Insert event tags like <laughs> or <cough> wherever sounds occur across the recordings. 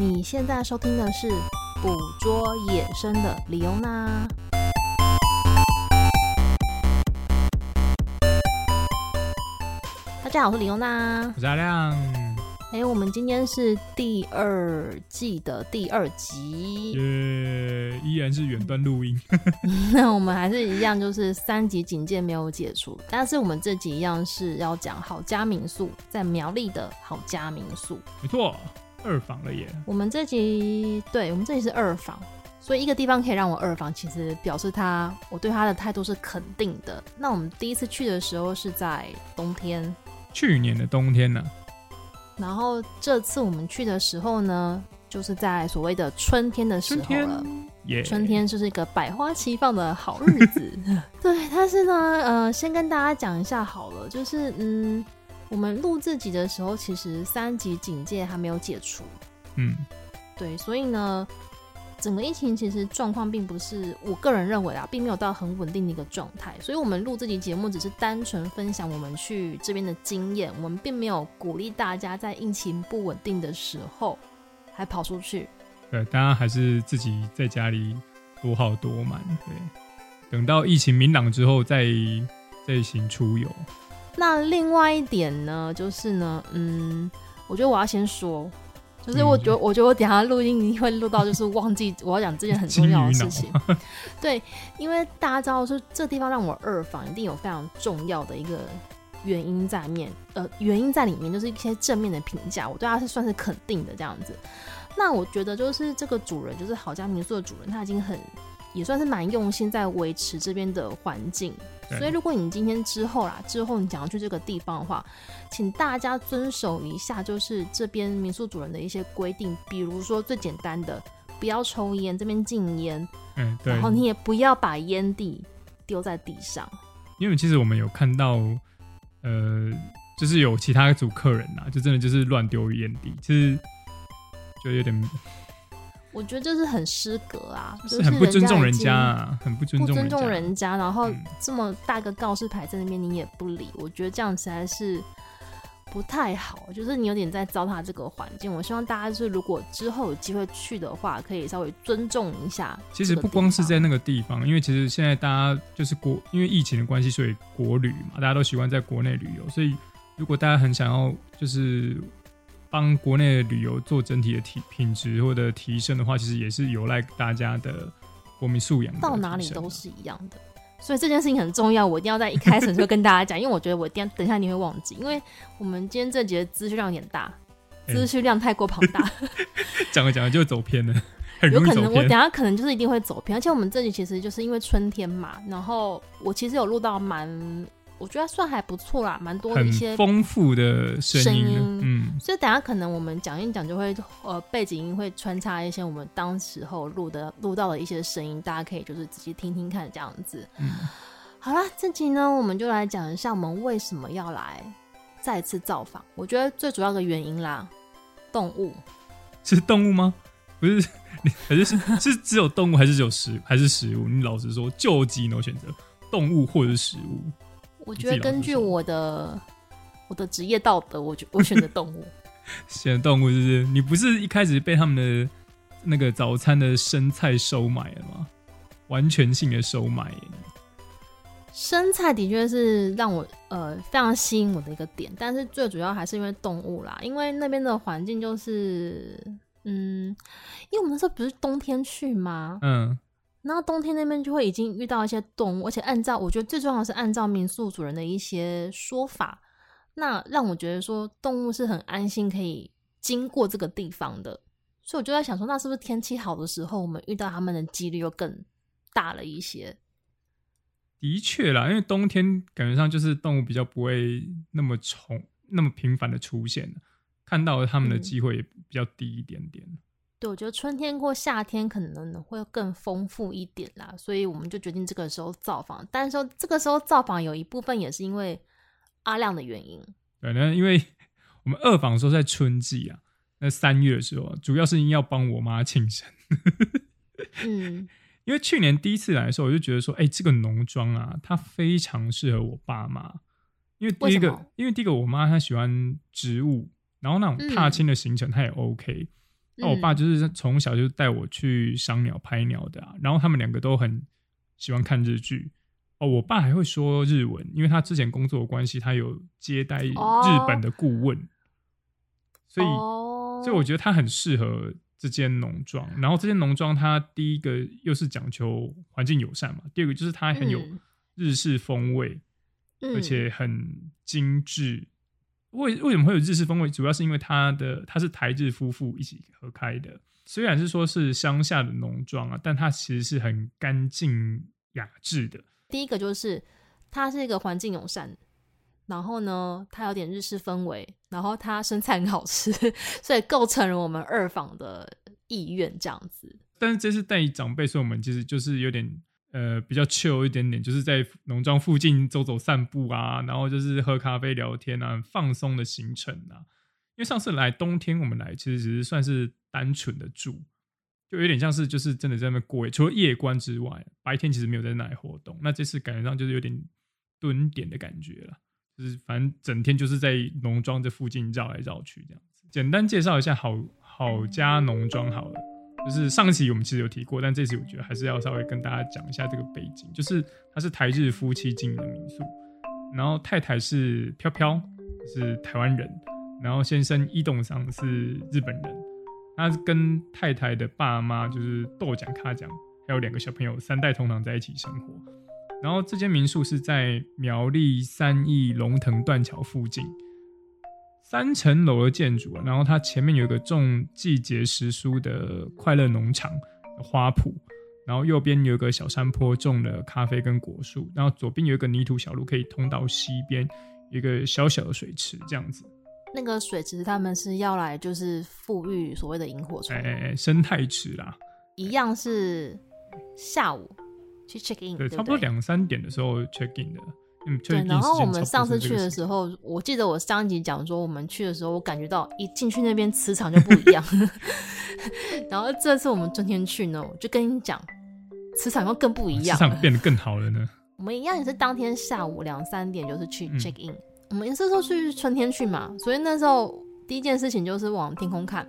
你现在收听的是《捕捉野生的李欧娜》。大家好，我是李欧娜，我是阿亮。哎，我们今天是第二季的第二集，耶，依然是远端录音。<laughs> <laughs> 那我们还是一样，就是三级警戒没有解除，但是我们这集一样是要讲好家民宿，在苗栗的好家民宿，没错。二房了耶！我们这集，对，我们这集是二房，所以一个地方可以让我二房，其实表示他我对他的态度是肯定的。那我们第一次去的时候是在冬天，去年的冬天呢、啊。然后这次我们去的时候呢，就是在所谓的春天的时候了。耶！春天就是一个百花齐放的好日子。<laughs> 对，但是呢，呃，先跟大家讲一下好了，就是嗯。我们录自己的时候，其实三级警戒还没有解除。嗯，对，所以呢，整个疫情其实状况并不是我个人认为啊，并没有到很稳定的一个状态。所以，我们录这集节目只是单纯分享我们去这边的经验，我们并没有鼓励大家在疫情不稳定的时候还跑出去。对，大家还是自己在家里多好多满。对，等到疫情明朗之后再再行出游。那另外一点呢，就是呢，嗯，我觉得我要先说，就是我觉得，我觉得我等下录音你会录到，就是忘记我要讲这件很重要的事情。<laughs> 对，因为大家知道是这地方让我二访，一定有非常重要的一个原因在面，呃，原因在里面，就是一些正面的评价，我对他是算是肯定的这样子。那我觉得就是这个主人，就是好家民宿的主人，他已经很。也算是蛮用心在维持这边的环境，所以如果你今天之后啦，之后你想要去这个地方的话，请大家遵守一下，就是这边民宿主人的一些规定，比如说最简单的，不要抽烟，这边禁烟，嗯，对，然后你也不要把烟蒂丢在地上，因为其实我们有看到，呃，就是有其他组客人呐，就真的就是乱丢烟蒂，其实就有点。我觉得这是很失格啊，就是很不尊重人家啊，很不尊重人家，不尊重人家。然后这么大个告示牌在那边，你也不理，我觉得这样子还是不太好。就是你有点在糟蹋这个环境。我希望大家是如果之后有机会去的话，可以稍微尊重一下。其实不光是在那个地方，因为其实现在大家就是国，因为疫情的关系，所以国旅嘛，大家都喜欢在国内旅游。所以如果大家很想要，就是。帮国内的旅游做整体的提品质或者提升的话，其实也是有赖大家的国民素养。到哪里都是一样的，所以这件事情很重要，我一定要在一开始就跟大家讲，因为我觉得我一定要等一下你会忘记，因为我们今天这集的资讯量有点大，<laughs> 资讯量太过庞大，<laughs> 讲着讲着就走偏了，有可能我等下可能就是一定会走偏，而且我们这集其实就是因为春天嘛，然后我其实有录到蛮。我觉得算还不错啦，蛮多的一些丰富的声音，音，嗯，所以等下可能我们讲一讲就会呃背景音会穿插一些我们当时候录的录到的一些声音，大家可以就是仔细听听看这样子。嗯，好啦，这集呢我们就来讲一下我们为什么要来再次造访。我觉得最主要的原因啦，动物 <laughs> 是动物吗？不是，还是是是只有动物还是只有食还是食物？你老实说，究极能选择动物或者是食物？我觉得根据我的我的职业道德，我我选择动物。<laughs> 选动物就是你不是一开始被他们的那个早餐的生菜收买了吗？完全性的收买。生菜的确是让我呃非常吸引我的一个点，但是最主要还是因为动物啦，因为那边的环境就是嗯，因为我们那时候不是冬天去吗？嗯。然后冬天那边就会已经遇到一些动物，而且按照我觉得最重要的是按照民宿主人的一些说法，那让我觉得说动物是很安心可以经过这个地方的，所以我就在想说，那是不是天气好的时候，我们遇到他们的几率又更大了一些？的确啦，因为冬天感觉上就是动物比较不会那么重、那么频繁的出现，看到他们的机会也比较低一点点。嗯对，我觉得春天或夏天可能会更丰富一点啦，所以我们就决定这个时候造访。但是说这个时候造访有一部分也是因为阿亮的原因。对，那因为我们二访说在春季啊，那三月的时候，主要是因为要帮我妈庆生。嗯，<laughs> 因为去年第一次来的时候，我就觉得说，哎，这个农庄啊，它非常适合我爸妈。因为第一个，因为第一个我妈她喜欢植物，然后那种踏青的行程她也 OK。那我爸就是从小就带我去赏鸟、拍鸟的啊。然后他们两个都很喜欢看日剧。哦，我爸还会说日文，因为他之前工作的关系，他有接待日本的顾问，所以，所以我觉得他很适合这间农庄。然后这间农庄，它第一个又是讲求环境友善嘛，第二个就是它很有日式风味，而且很精致。为为什么会有日式风味？主要是因为他的他是台日夫妇一起合开的。虽然是说是乡下的农庄啊，但它其实是很干净雅致的。第一个就是它是一个环境友善，然后呢，它有点日式氛围，然后它生菜很好吃，<laughs> 所以构成了我们二房的意愿这样子。但是这次带长辈，所以我们其实就是有点。呃，比较 chill 一点点，就是在农庄附近走走散步啊，然后就是喝咖啡聊天啊，放松的行程啊。因为上次来冬天我们来，其实只是算是单纯的住，就有点像是就是真的在那边过夜，除了夜观之外，白天其实没有在那里活动。那这次感觉上就是有点蹲点的感觉了，就是反正整天就是在农庄这附近绕来绕去这样子。简单介绍一下好好家农庄好了。就是上期我们其实有提过，但这次我觉得还是要稍微跟大家讲一下这个背景。就是他是台日夫妻经营的民宿，然后太太是飘飘，是台湾人，然后先生伊动桑是日本人。他跟太太的爸妈就是豆讲卡讲，还有两个小朋友，三代同堂在一起生活。然后这间民宿是在苗栗三义龙腾断桥附近。三层楼的建筑，然后它前面有一个种季节时蔬的快乐农场花圃，然后右边有一个小山坡种了咖啡跟果树，然后左边有一个泥土小路可以通到西边，一个小小的水池这样子。那个水池他们是要来就是富裕所谓的萤火虫，哎、欸，生态池啦，一样是下午去 check in，对差不多两三点的时候 check in 的。嗯，对。然后我们上次去的时候，我记得我上一集讲说，我们去的时候，我感觉到一进去那边磁场就不一样。<laughs> 然后这次我们春天去呢，我就跟你讲，磁场又更不一样，磁场变得更好了呢。我们一样也是当天下午两三点就是去 check in，、嗯、我们也是说去春天去嘛，所以那时候第一件事情就是往天空看，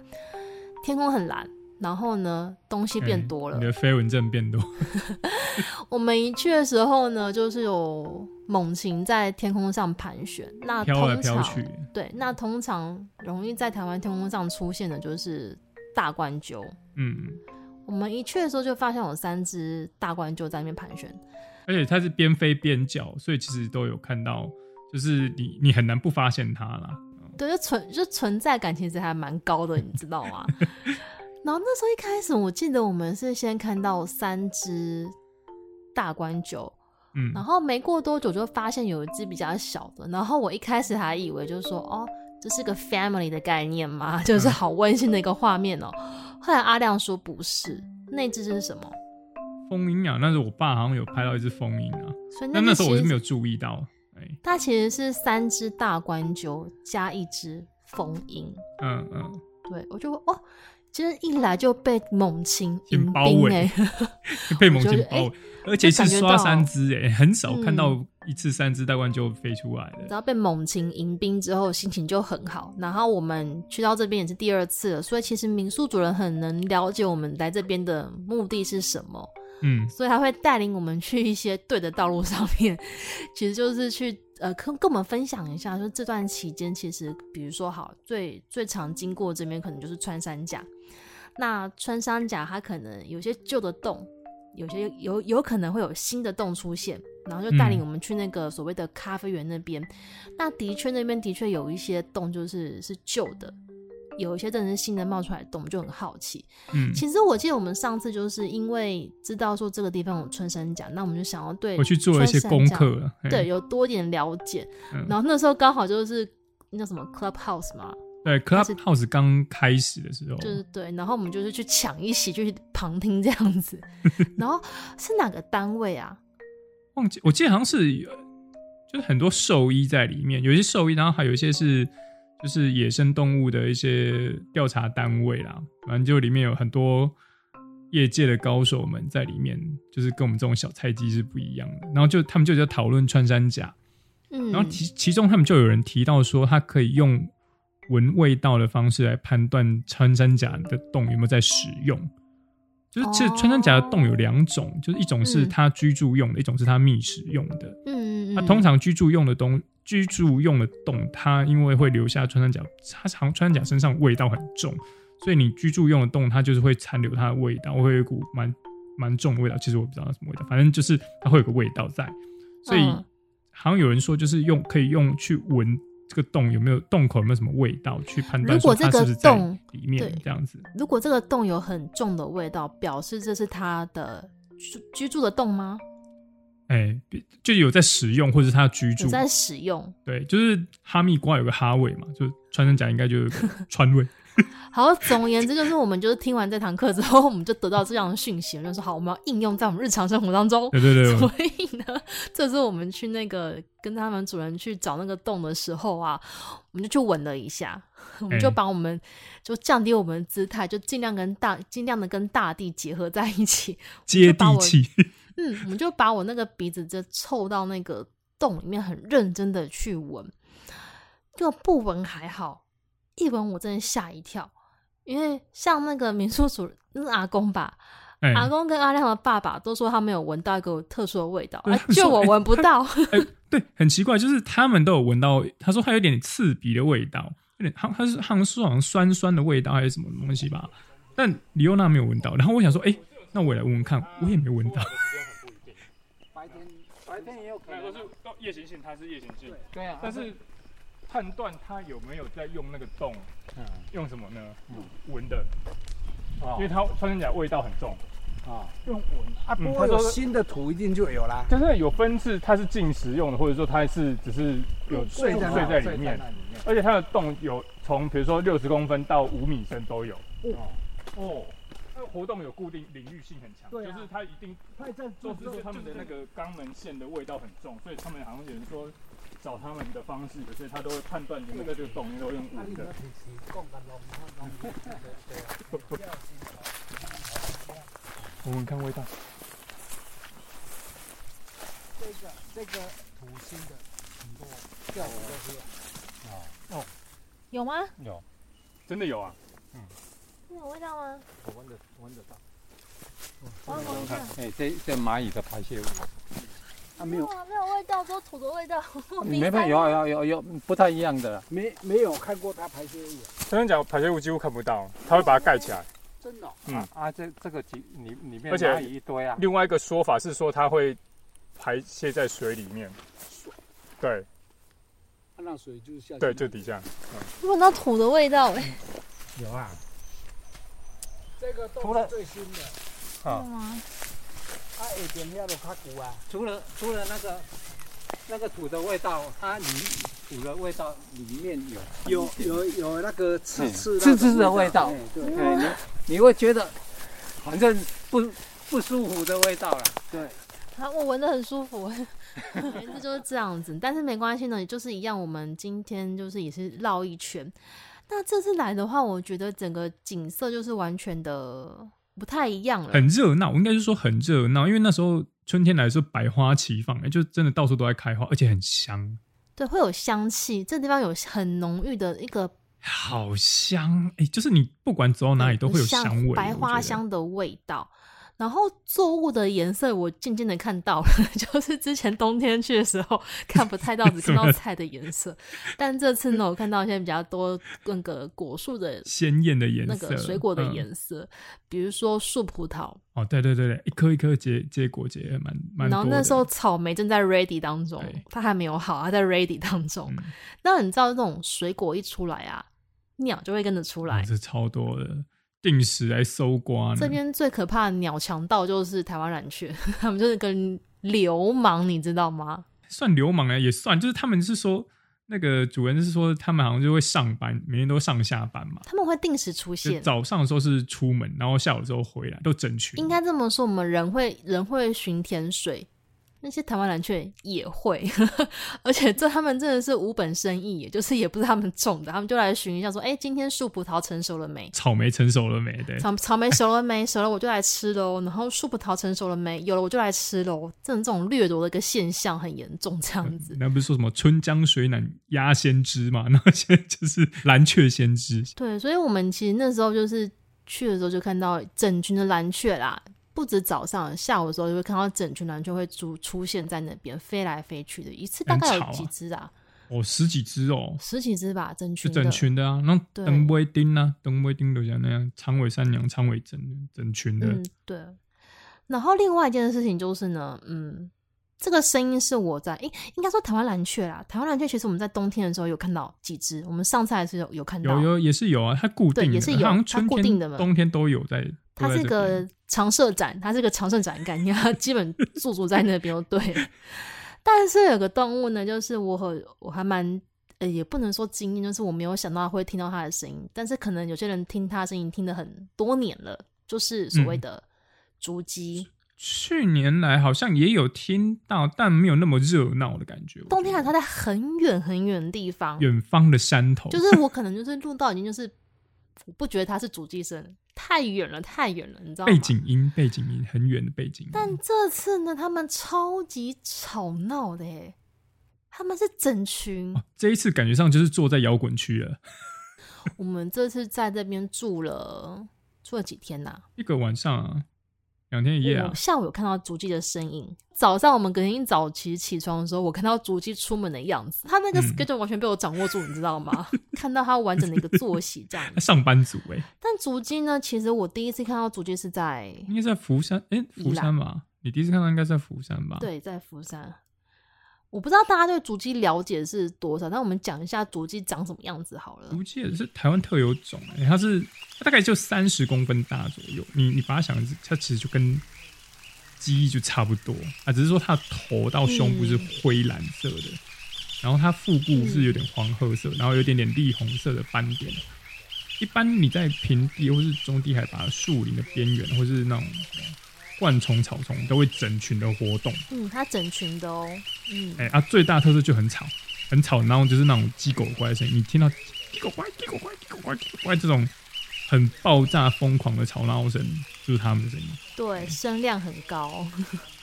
天空很蓝。然后呢，东西变多了，欸、你的飞蚊症变多。<laughs> <laughs> 我们一去的时候呢，就是有猛禽在天空上盘旋，那通常飘来飘去。对，那通常容易在台湾天空上出现的就是大冠鸠。嗯，我们一去的时候就发现有三只大冠鸠在那边盘旋，而且它是边飞边叫，所以其实都有看到，就是你你很难不发现它啦。对，就存就存在感其实还蛮高的，你知道吗？<laughs> 然后那时候一开始，我记得我们是先看到三只大冠鷲，嗯，然后没过多久就发现有一只比较小的，然后我一开始还以为就是说，哦，这是个 family 的概念嘛，<laughs> 就是好温馨的一个画面哦。嗯、后来阿亮说不是，那只是什么？蜂鹰啊，那是我爸好像有拍到一只蜂鹰啊，所以那，那时候我是没有注意到，哎，它其实是三只大冠鸠加一只蜂鹰，嗯嗯，对，我就哦。其实一来就被猛禽迎宾哎，<laughs> 被猛禽包围，欸、而且是刷三只哎，很少看到一次三只大冠就飞出来了。然后被猛禽迎宾之后，心情就很好。然后我们去到这边也是第二次了，所以其实民宿主人很能了解我们来这边的目的是什么，嗯，所以他会带领我们去一些对的道路上面，其实就是去。呃，跟跟我们分享一下，说这段期间其实，比如说好，最最常经过这边可能就是穿山甲。那穿山甲它可能有些旧的洞，有些有有可能会有新的洞出现，然后就带领我们去那个所谓的咖啡园那边。嗯、那的确那边的确有一些洞就是是旧的。有一些真的是新的冒出来的洞，就很好奇。嗯，其实我记得我们上次就是因为知道说这个地方有穿山甲，那我们就想要对我去做一些功课，对，有多点了解。嗯、然后那时候刚好就是那叫什么 Clubhouse 嘛，对，Clubhouse 刚开始的时候，就是对。然后我们就是去抢一席，就去旁听这样子。<laughs> 然后是哪个单位啊？忘记，我记得好像是就是很多兽医在里面，有些兽医，然后还有一些是。就是野生动物的一些调查单位啦，反正就里面有很多业界的高手们在里面，就是跟我们这种小菜鸡是不一样的。然后就他们就在讨论穿山甲，嗯，然后其其中他们就有人提到说，他可以用闻味道的方式来判断穿山甲的洞有没有在使用。就是其实穿山甲的洞有两种，就是一种是它居住用的，一种是它觅食用的。嗯，它通常居住用的东居住用的洞，它因为会留下穿山甲，它常穿山甲身上味道很重，所以你居住用的洞，它就是会残留它的味道，会有一股蛮蛮重的味道。其实我不知道它什么味道，反正就是它会有个味道在。所以好像有人说，就是用可以用去闻。这个洞有没有洞口有没有什么味道去判断？如果这个洞里面这样子，如果这个洞有很重的味道，表示这是他的居住的洞吗？哎、欸，就有在使用，或者是他居住在使用。对，就是哈密瓜有个哈味嘛，就穿山甲应该就有个川味。<laughs> <laughs> 好，总而言之，就是我们就是听完这堂课之后，我们就得到这样的讯息，就是好，我们要应用在我们日常生活当中。对对对。所以呢，这次我们去那个跟他们主人去找那个洞的时候啊，我们就去闻了一下，我们就把我们就降低我们的姿态，就尽量跟大尽量的跟大地结合在一起，接地气。<laughs> 嗯，我们就把我那个鼻子就凑到那个洞里面，很认真的去闻，就不闻还好。一闻我真的吓一跳，因为像那个民宿主，那是阿公吧，欸、阿公跟阿亮的爸爸都说他们有闻到一个特殊的味道，<laughs> 啊、就我闻不到。欸欸。对，很奇怪，就是他们都有闻到，他说他有点刺鼻的味道，有点他他是好像说好像酸酸的味道还是什么东西吧，但李欧娜没有闻到。然后我想说，哎、欸，那我也来闻闻看，我也没闻到。白天白天也有可能，都是夜行性，它是夜行性，对啊，但是。判断它有没有在用那个洞，嗯，用什么呢？闻、嗯、的，哦，因为它穿山甲味道很重，啊，用闻。啊，不会有新的土一定就有啦。就是有分是它是进食用的，或者说它是只是有睡在睡在里面，而且它的洞有从比如说六十公分到五米深都有，哦，哦，它的活动有固定领域性很强，就是它一定，它在做是说他们的那个肛门腺的味道很重，所以他们好像有人说。找他们的方式，所以他都会判断有没有在这个洞，都会用闻的。我们看味道。这个这个土星的很多，掉的都是。哦。有吗？有，真的有啊。嗯。有味道吗？我闻得闻得到。我闻看。哎，这这蚂蚁的排泄物。啊、没有，没有味道，说土的味道。没有，有有有有不太一样的，没没有看过它排泄物。真的讲排泄物几乎看不到，它会把它盖起来。真的、哦？嗯啊，这这个几里里面，而且一堆啊。另外一个说法是说它会排泄在水里面。水。对。那水就是下。对，就底下。闻、嗯、到土的味道哎。有啊。这个都是最新的。好吗？它一点料都怕苦啊！除了除了那个那个土的味道，它里土的味道里面有有有有那个刺刺刺刺的味道，对，你你会觉得反正不不舒服的味道了。对，啊，我闻得很舒服，<laughs> 反正就是这样子。但是没关系呢，就是一样。我们今天就是也是绕一圈。那这次来的话，我觉得整个景色就是完全的。不太一样了，很热闹，我应该是说很热闹，因为那时候春天来的时候，百花齐放，哎，就真的到处都在开花，而且很香。对，会有香气，这地方有很浓郁的一个，好香，哎，就是你不管走到哪里都会有香味，白花香的味道。然后作物的颜色我渐渐的看到了，<laughs> 就是之前冬天去的时候看不太到，只看到菜的颜色。但这次呢，我看到现在比较多那个果树的鲜艳的颜色，那个水果的颜色，嗯、比如说树葡萄。哦，对对对对，一颗一颗结结果结蛮蛮。然后那时候草莓正在 ready 当中，它还没有好，它在 ready 当中。嗯、那你知道那种水果一出来啊，鸟就会跟着出来，是超多的。定时来搜刮。这边最可怕的鸟强盗就是台湾蓝雀，他们就是跟流氓，你知道吗？算流氓啊，也算，就是他们是说那个主人是说他们好像就会上班，每天都上下班嘛。他们会定时出现，早上的时候是出门，然后下午的时候回来，都整群。应该这么说，我们人会人会巡田水，那些台湾蓝雀也会，<laughs> 而且这他们真的是无本生意，也就是也不是他们种的，他们就来寻一下说，哎、欸，今天树葡萄成熟了没？草莓成熟了没？对，草草莓熟了没？熟了我就来吃喽。然后树葡萄成熟了没？有了我就来吃喽。这种这种掠夺的一个现象很严重，这样子。那不是说什么春江水暖鸭先知嘛？<laughs> 那现在就是蓝雀先知。对，所以我们其实那时候就是去的时候就看到整群的蓝雀啦。不止早上，下午的时候就会看到整群蓝雀会出出现在那边飞来飞去的，一次大概有几只啊？哦，十几只哦，十几只吧，整群整群的啊，那灯尾丁啊，灯尾丁都像那样，长尾山娘、长尾整整群的。嗯，对。然后另外一件事情就是呢，嗯，这个声音是我在，应，应该说台湾蓝雀啦，台湾蓝雀其实我们在冬天的时候有看到几只，我们上次还是有有看到，有有也是有啊，它固定的，也是有，它固定的嘛，冬天都有在。它是个常设展，它是个常设展概念，它基本驻足在那边对。<laughs> 但是有个动物呢，就是我和我还蛮呃，也不能说惊艳，就是我没有想到会听到它的声音。但是可能有些人听它的声音听了很多年了，就是所谓的竹鸡。嗯。去年来好像也有听到，但没有那么热闹的感觉。冬天啊，它在很远很远的地方，远方的山头，就是我可能就是录到已经就是。我不觉得他是主机声，太远了，太远了，你知道吗？背景音，背景音，很远的背景音。但这次呢，他们超级吵闹的耶，他们是整群。哦，这一次感觉上就是坐在摇滚区了。我们这次在这边住了住了几天呐？啊？<laughs> 一个晚上啊。两天一夜啊！我下午有看到足迹的身影。早上我们隔天一早起起床的时候，我看到足迹出门的样子。他那个 schedule 完全被我掌握住，嗯、你知道吗？<laughs> 看到他完整的一个作息这样。上班族哎、欸。但足迹呢？其实我第一次看到足迹是在应该在福山哎，福山吧？你第一次看到应该在福山吧？对，在福山。我不知道大家对竹鸡了解是多少，但我们讲一下竹鸡长什么样子好了。竹鸡也是台湾特有种、欸，它是它大概就三十公分大左右。你你把它想，它其实就跟鸡就差不多啊，只是说它的头到胸部是灰蓝色的，嗯、然后它腹部是有点黄褐色，然后有点点栗红色的斑点。一般你在平地或是中低海拔树林的边缘，或是那种。灌丛草丛都会整群的活动，嗯，它整群的哦，嗯，哎、欸、啊，最大特色就很吵，很吵，然后就是那种鸡狗怪的声音，你听到鸡狗乖、鸡狗乖、鸡狗乖、鸡狗乖这种很爆炸疯狂的吵闹声，就是他们的声音，对，声量很高，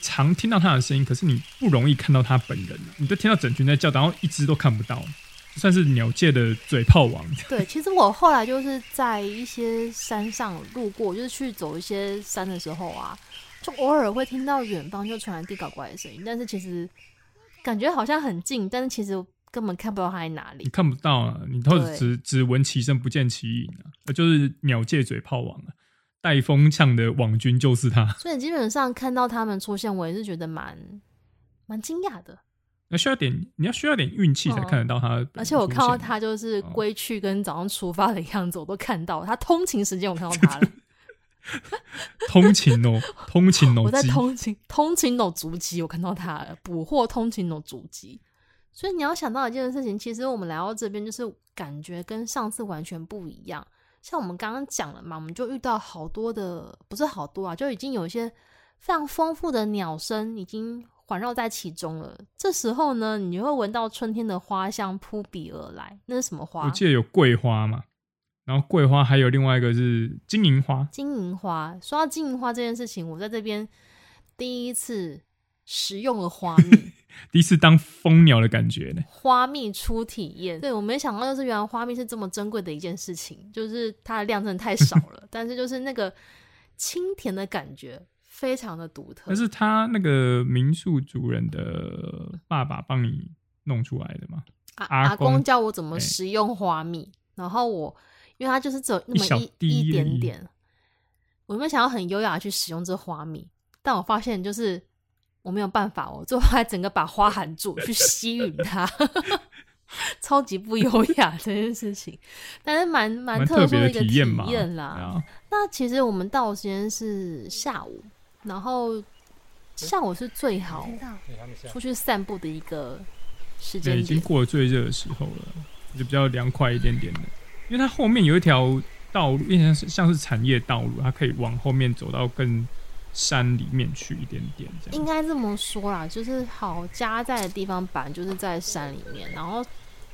常听到他的声音，可是你不容易看到他本人，你就听到整群在叫，然后一只都看不到，算是鸟界的嘴炮王。<laughs> 对，其实我后来就是在一些山上路过，就是去走一些山的时候啊。就偶尔会听到远方就传来地搞怪的声音，但是其实感觉好像很近，但是其实根本看不到它在哪里。你看不到啊，你都只只闻其声不见其影啊，那就是鸟借嘴炮王啊，带风向的网军就是他。所以基本上看到他们出现，我也是觉得蛮蛮惊讶的。那需要点，你要需要点运气才看得到他。而且我看到他就是归去跟早上出发的样子，我都看到他通勤时间，我看到他了。<laughs> <laughs> 通勤哦，通勤哦，我在通勤，通勤哦，足迹，我看到他了，捕获通勤哦，足迹。所以你要想到一件事情，其实我们来到这边，就是感觉跟上次完全不一样。像我们刚刚讲了嘛，我们就遇到好多的，不是好多啊，就已经有一些非常丰富的鸟声已经环绕在其中了。这时候呢，你就会闻到春天的花香扑鼻而来。那是什么花？我记得有桂花嘛。然后桂花还有另外一个是金银花。金银花，说到金银花这件事情，我在这边第一次食用了花蜜，<laughs> 第一次当蜂鸟的感觉呢。花蜜初体验，对，我没想到就是原来花蜜是这么珍贵的一件事情，就是它的量真的太少了，<laughs> 但是就是那个清甜的感觉非常的独特。那是他那个民宿主人的爸爸帮你弄出来的吗？啊、阿公，阿公教我怎么食用花蜜，欸、然后我。因为它就是只有那么一一,一点点，我有没有想要很优雅的去使用这花蜜？但我发现就是我没有办法，我最后还整个把花含住去吸吮它，<laughs> 超级不优雅这件事情，但是蛮蛮特殊的一个体验啦。那其实我们到的时间是下午，然后下午是最好出去散步的一个时间，已经过了最热的时候了，就比较凉快一点点的。因为它后面有一条道路，变成是像是产业道路，它可以往后面走到更山里面去一点点这样。应该这么说啦，就是好家在的地方本来就是在山里面，然后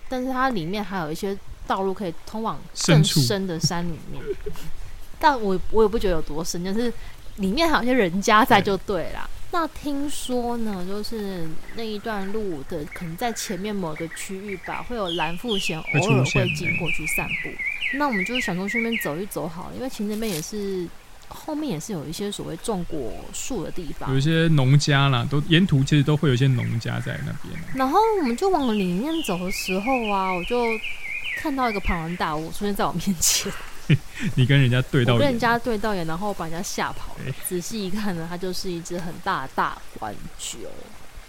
但是它里面还有一些道路可以通往更深的山里面。<laughs> 但我我也不觉得有多深，就是里面还有一些人家在就对啦。那听说呢，就是那一段路的可能在前面某个区域吧，会有蓝腹鷴偶尔会经过去散步。那我们就是想说去那边走一走好了，因为其实那边也是后面也是有一些所谓种果树的地方，有一些农家啦，都沿途其实都会有一些农家在那边。然后我们就往里面走的时候啊，我就看到一个庞然大物出现在我面前。<laughs> 你跟人家对到眼，跟人家对到眼，然后把人家吓跑了。仔细一看呢，它就是一只很大的大冠鷲。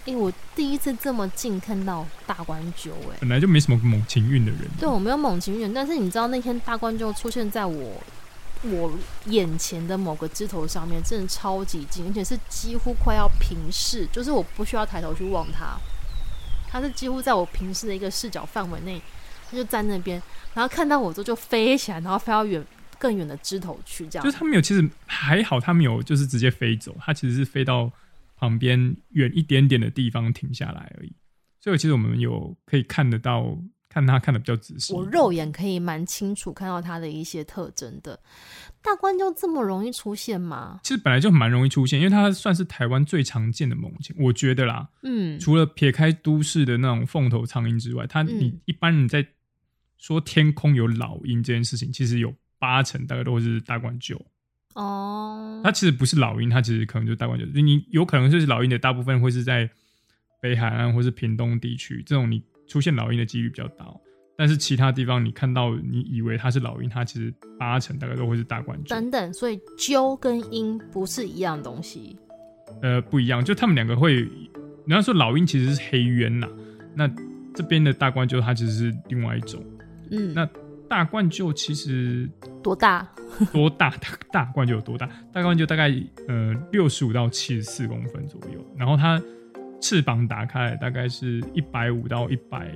因为我第一次这么近看到大冠鸠，哎，本来就没什么猛禽运的人。对，我没有猛禽运，但是你知道那天大冠鸠出现在我我眼前的某个枝头上面，真的超级近，而且是几乎快要平视，就是我不需要抬头去望它，它是几乎在我平视的一个视角范围内，它就在那边。然后看到我之后就飞起来，然后飞到远更远的枝头去，这样。就是他没有，其实还好，他没有就是直接飞走，他其实是飞到旁边远一点点的地方停下来而已。所以其实我们有可以看得到，看他看的比较仔细。我肉眼可以蛮清楚看到他的一些特征的。大冠就这么容易出现吗？其实本来就蛮容易出现，因为它算是台湾最常见的猛禽，我觉得啦。嗯。除了撇开都市的那种凤头苍蝇之外，它你一般你在。说天空有老鹰这件事情，其实有八成大概都是大冠鹫哦。它其实不是老鹰，它其实可能就是大冠鹫。你有可能就是老鹰的大部分会是在北海岸或是屏东地区，这种你出现老鹰的几率比较大。但是其他地方你看到你以为它是老鹰，它其实八成大概都会是大冠鹫。等等，所以鸠跟鹰不是一样东西？呃，不一样，就他们两个会。人家说老鹰其实是黑鸢呐，那这边的大冠鹫它其实是另外一种。嗯，那大冠鹫其实多大？多大？<laughs> 大大冠就有多大？大冠就大概呃六十五到七十四公分左右，然后它翅膀打开大概是一百五到一百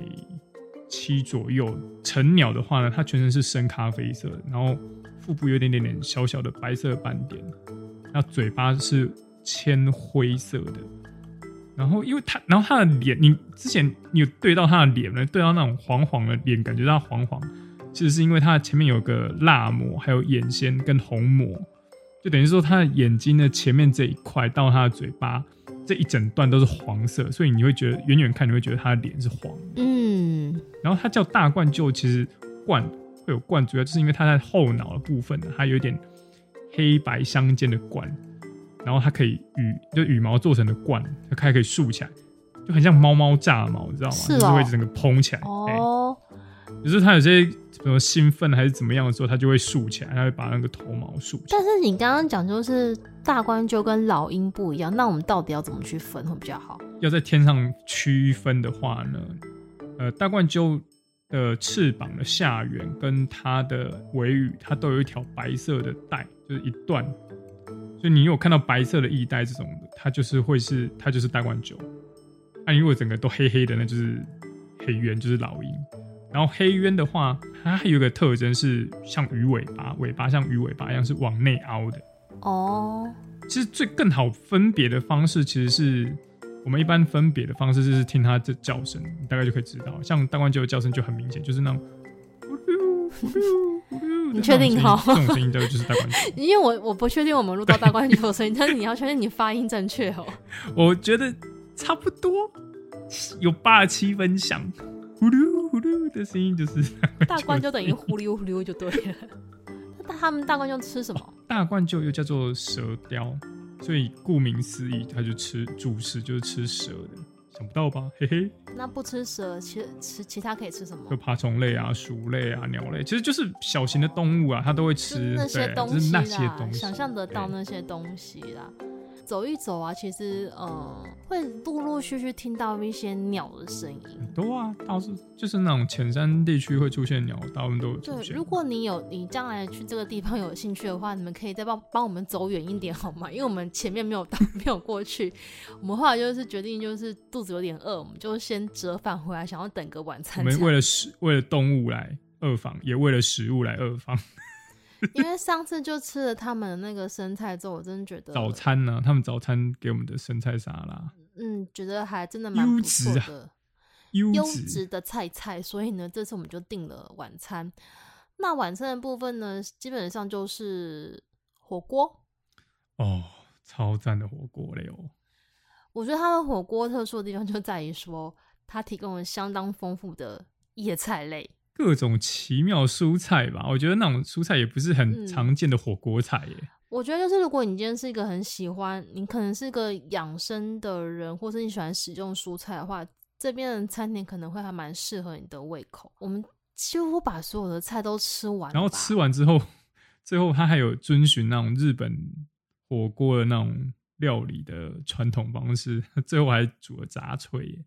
七左右。成鸟的话呢，它全身是深咖啡色，然后腹部有点点点小小的白色斑点，那嘴巴是浅灰色的。然后，因为他，然后他的脸，你之前你有对到他的脸呢？对到那种黄黄的脸，感觉到黄黄，其实是因为他前面有个蜡膜，还有眼线跟虹膜，就等于说他的眼睛的前面这一块到他的嘴巴这一整段都是黄色，所以你会觉得远远看你会觉得他的脸是黄的。嗯。然后它叫大冠就，其实冠会有冠，主要就是因为它在后脑的部分呢，它有点黑白相间的冠。然后它可以羽，就羽毛做成的冠，它还可以竖起来，就很像猫猫炸毛，你知道吗？是、哦、就是会整个蓬起来。哦。就是它有些什么兴奋还是怎么样的时候，它就会竖起来，它会把那个头毛竖起来。但是你刚刚讲就是大冠鹫跟老鹰不一样，那我们到底要怎么去分会比较好？要在天上区分的话呢，呃，大冠鹫的翅膀的下缘跟它的尾羽，它都有一条白色的带，就是一段。所以你有看到白色的翼带这种的，它就是会是它就是大冠鷲。那、啊、如果整个都黑黑的，那就是黑鸢，就是老鹰。然后黑鸢的话，它还有一个特征是像鱼尾巴，尾巴像鱼尾巴一样是往内凹的。哦。其实最更好分别的方式，其实是我们一般分别的方式就是听它的叫声，你大概就可以知道。像大冠鷲的叫声就很明显，就是那种。<laughs> 你确定哈？这种声音就是大冠鷲。<laughs> 因为我我不确定我们录到大冠鷲的声音，但是你要确定你发音正确哦。<laughs> 我觉得差不多有八十七分像，呼噜呼噜的声音就是大冠鷲，就等于呼噜呼噜就对了。那他们大冠就吃什么？哦，大冠就又叫做蛇雕，所以顾名思义，它就吃主食就是吃蛇的。想不到吧，嘿嘿。那不吃蛇，其吃其他可以吃什么？就爬虫类啊、鼠类啊、鸟类，其实就是小型的动物啊，它都会吃那些东西啦。那些东，想象得到那些东西啦。走一走啊，其实呃，会陆陆续续听到一些鸟的声音。很多啊，倒是就是那种浅山地区会出现鸟，大部分都有出现。对，如果你有你将来去这个地方有兴趣的话，你们可以再帮帮我们走远一点好吗？因为我们前面没有到，<laughs> 没有过去。我们后来就是决定，就是肚子有点饿，我们就先折返回来，想要等个晚餐。我们为了食，为了动物来二房，也为了食物来二访。因为上次就吃了他们的那个生菜之后，我真的觉得早餐呢、啊，他们早餐给我们的生菜沙拉，嗯，觉得还真的蛮不错的，优质、啊、的菜菜。所以呢，这次我们就订了晚餐。那晚餐的部分呢，基本上就是火锅。哦，超赞的火锅嘞哦！我觉得他们火锅特殊的地方就在于说，它提供了相当丰富的叶菜类。各种奇妙蔬菜吧，我觉得那种蔬菜也不是很常见的火锅菜耶、嗯。我觉得就是如果你今天是一个很喜欢，你可能是个养生的人，或是你喜欢食用蔬菜的话，这边的餐点可能会还蛮适合你的胃口。我们几乎把所有的菜都吃完，然后吃完之后，最后他还有遵循那种日本火锅的那种料理的传统方式，最后还煮了杂炊耶。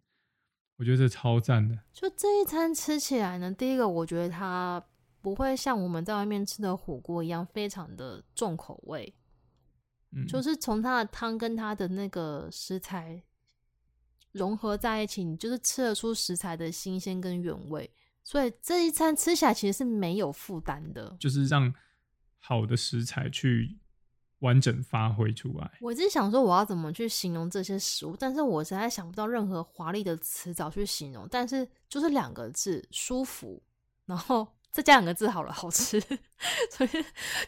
我觉得这超赞的。就这一餐吃起来呢，第一个我觉得它不会像我们在外面吃的火锅一样非常的重口味。嗯，就是从它的汤跟它的那个食材融合在一起，你就是吃得出食材的新鲜跟原味。所以这一餐吃起来其实是没有负担的，就是让好的食材去。完整发挥出来。我一直想说我要怎么去形容这些食物，但是我实在想不到任何华丽的词藻去形容。但是就是两个字：舒服。然后再加两个字好了，好吃。<laughs> 所以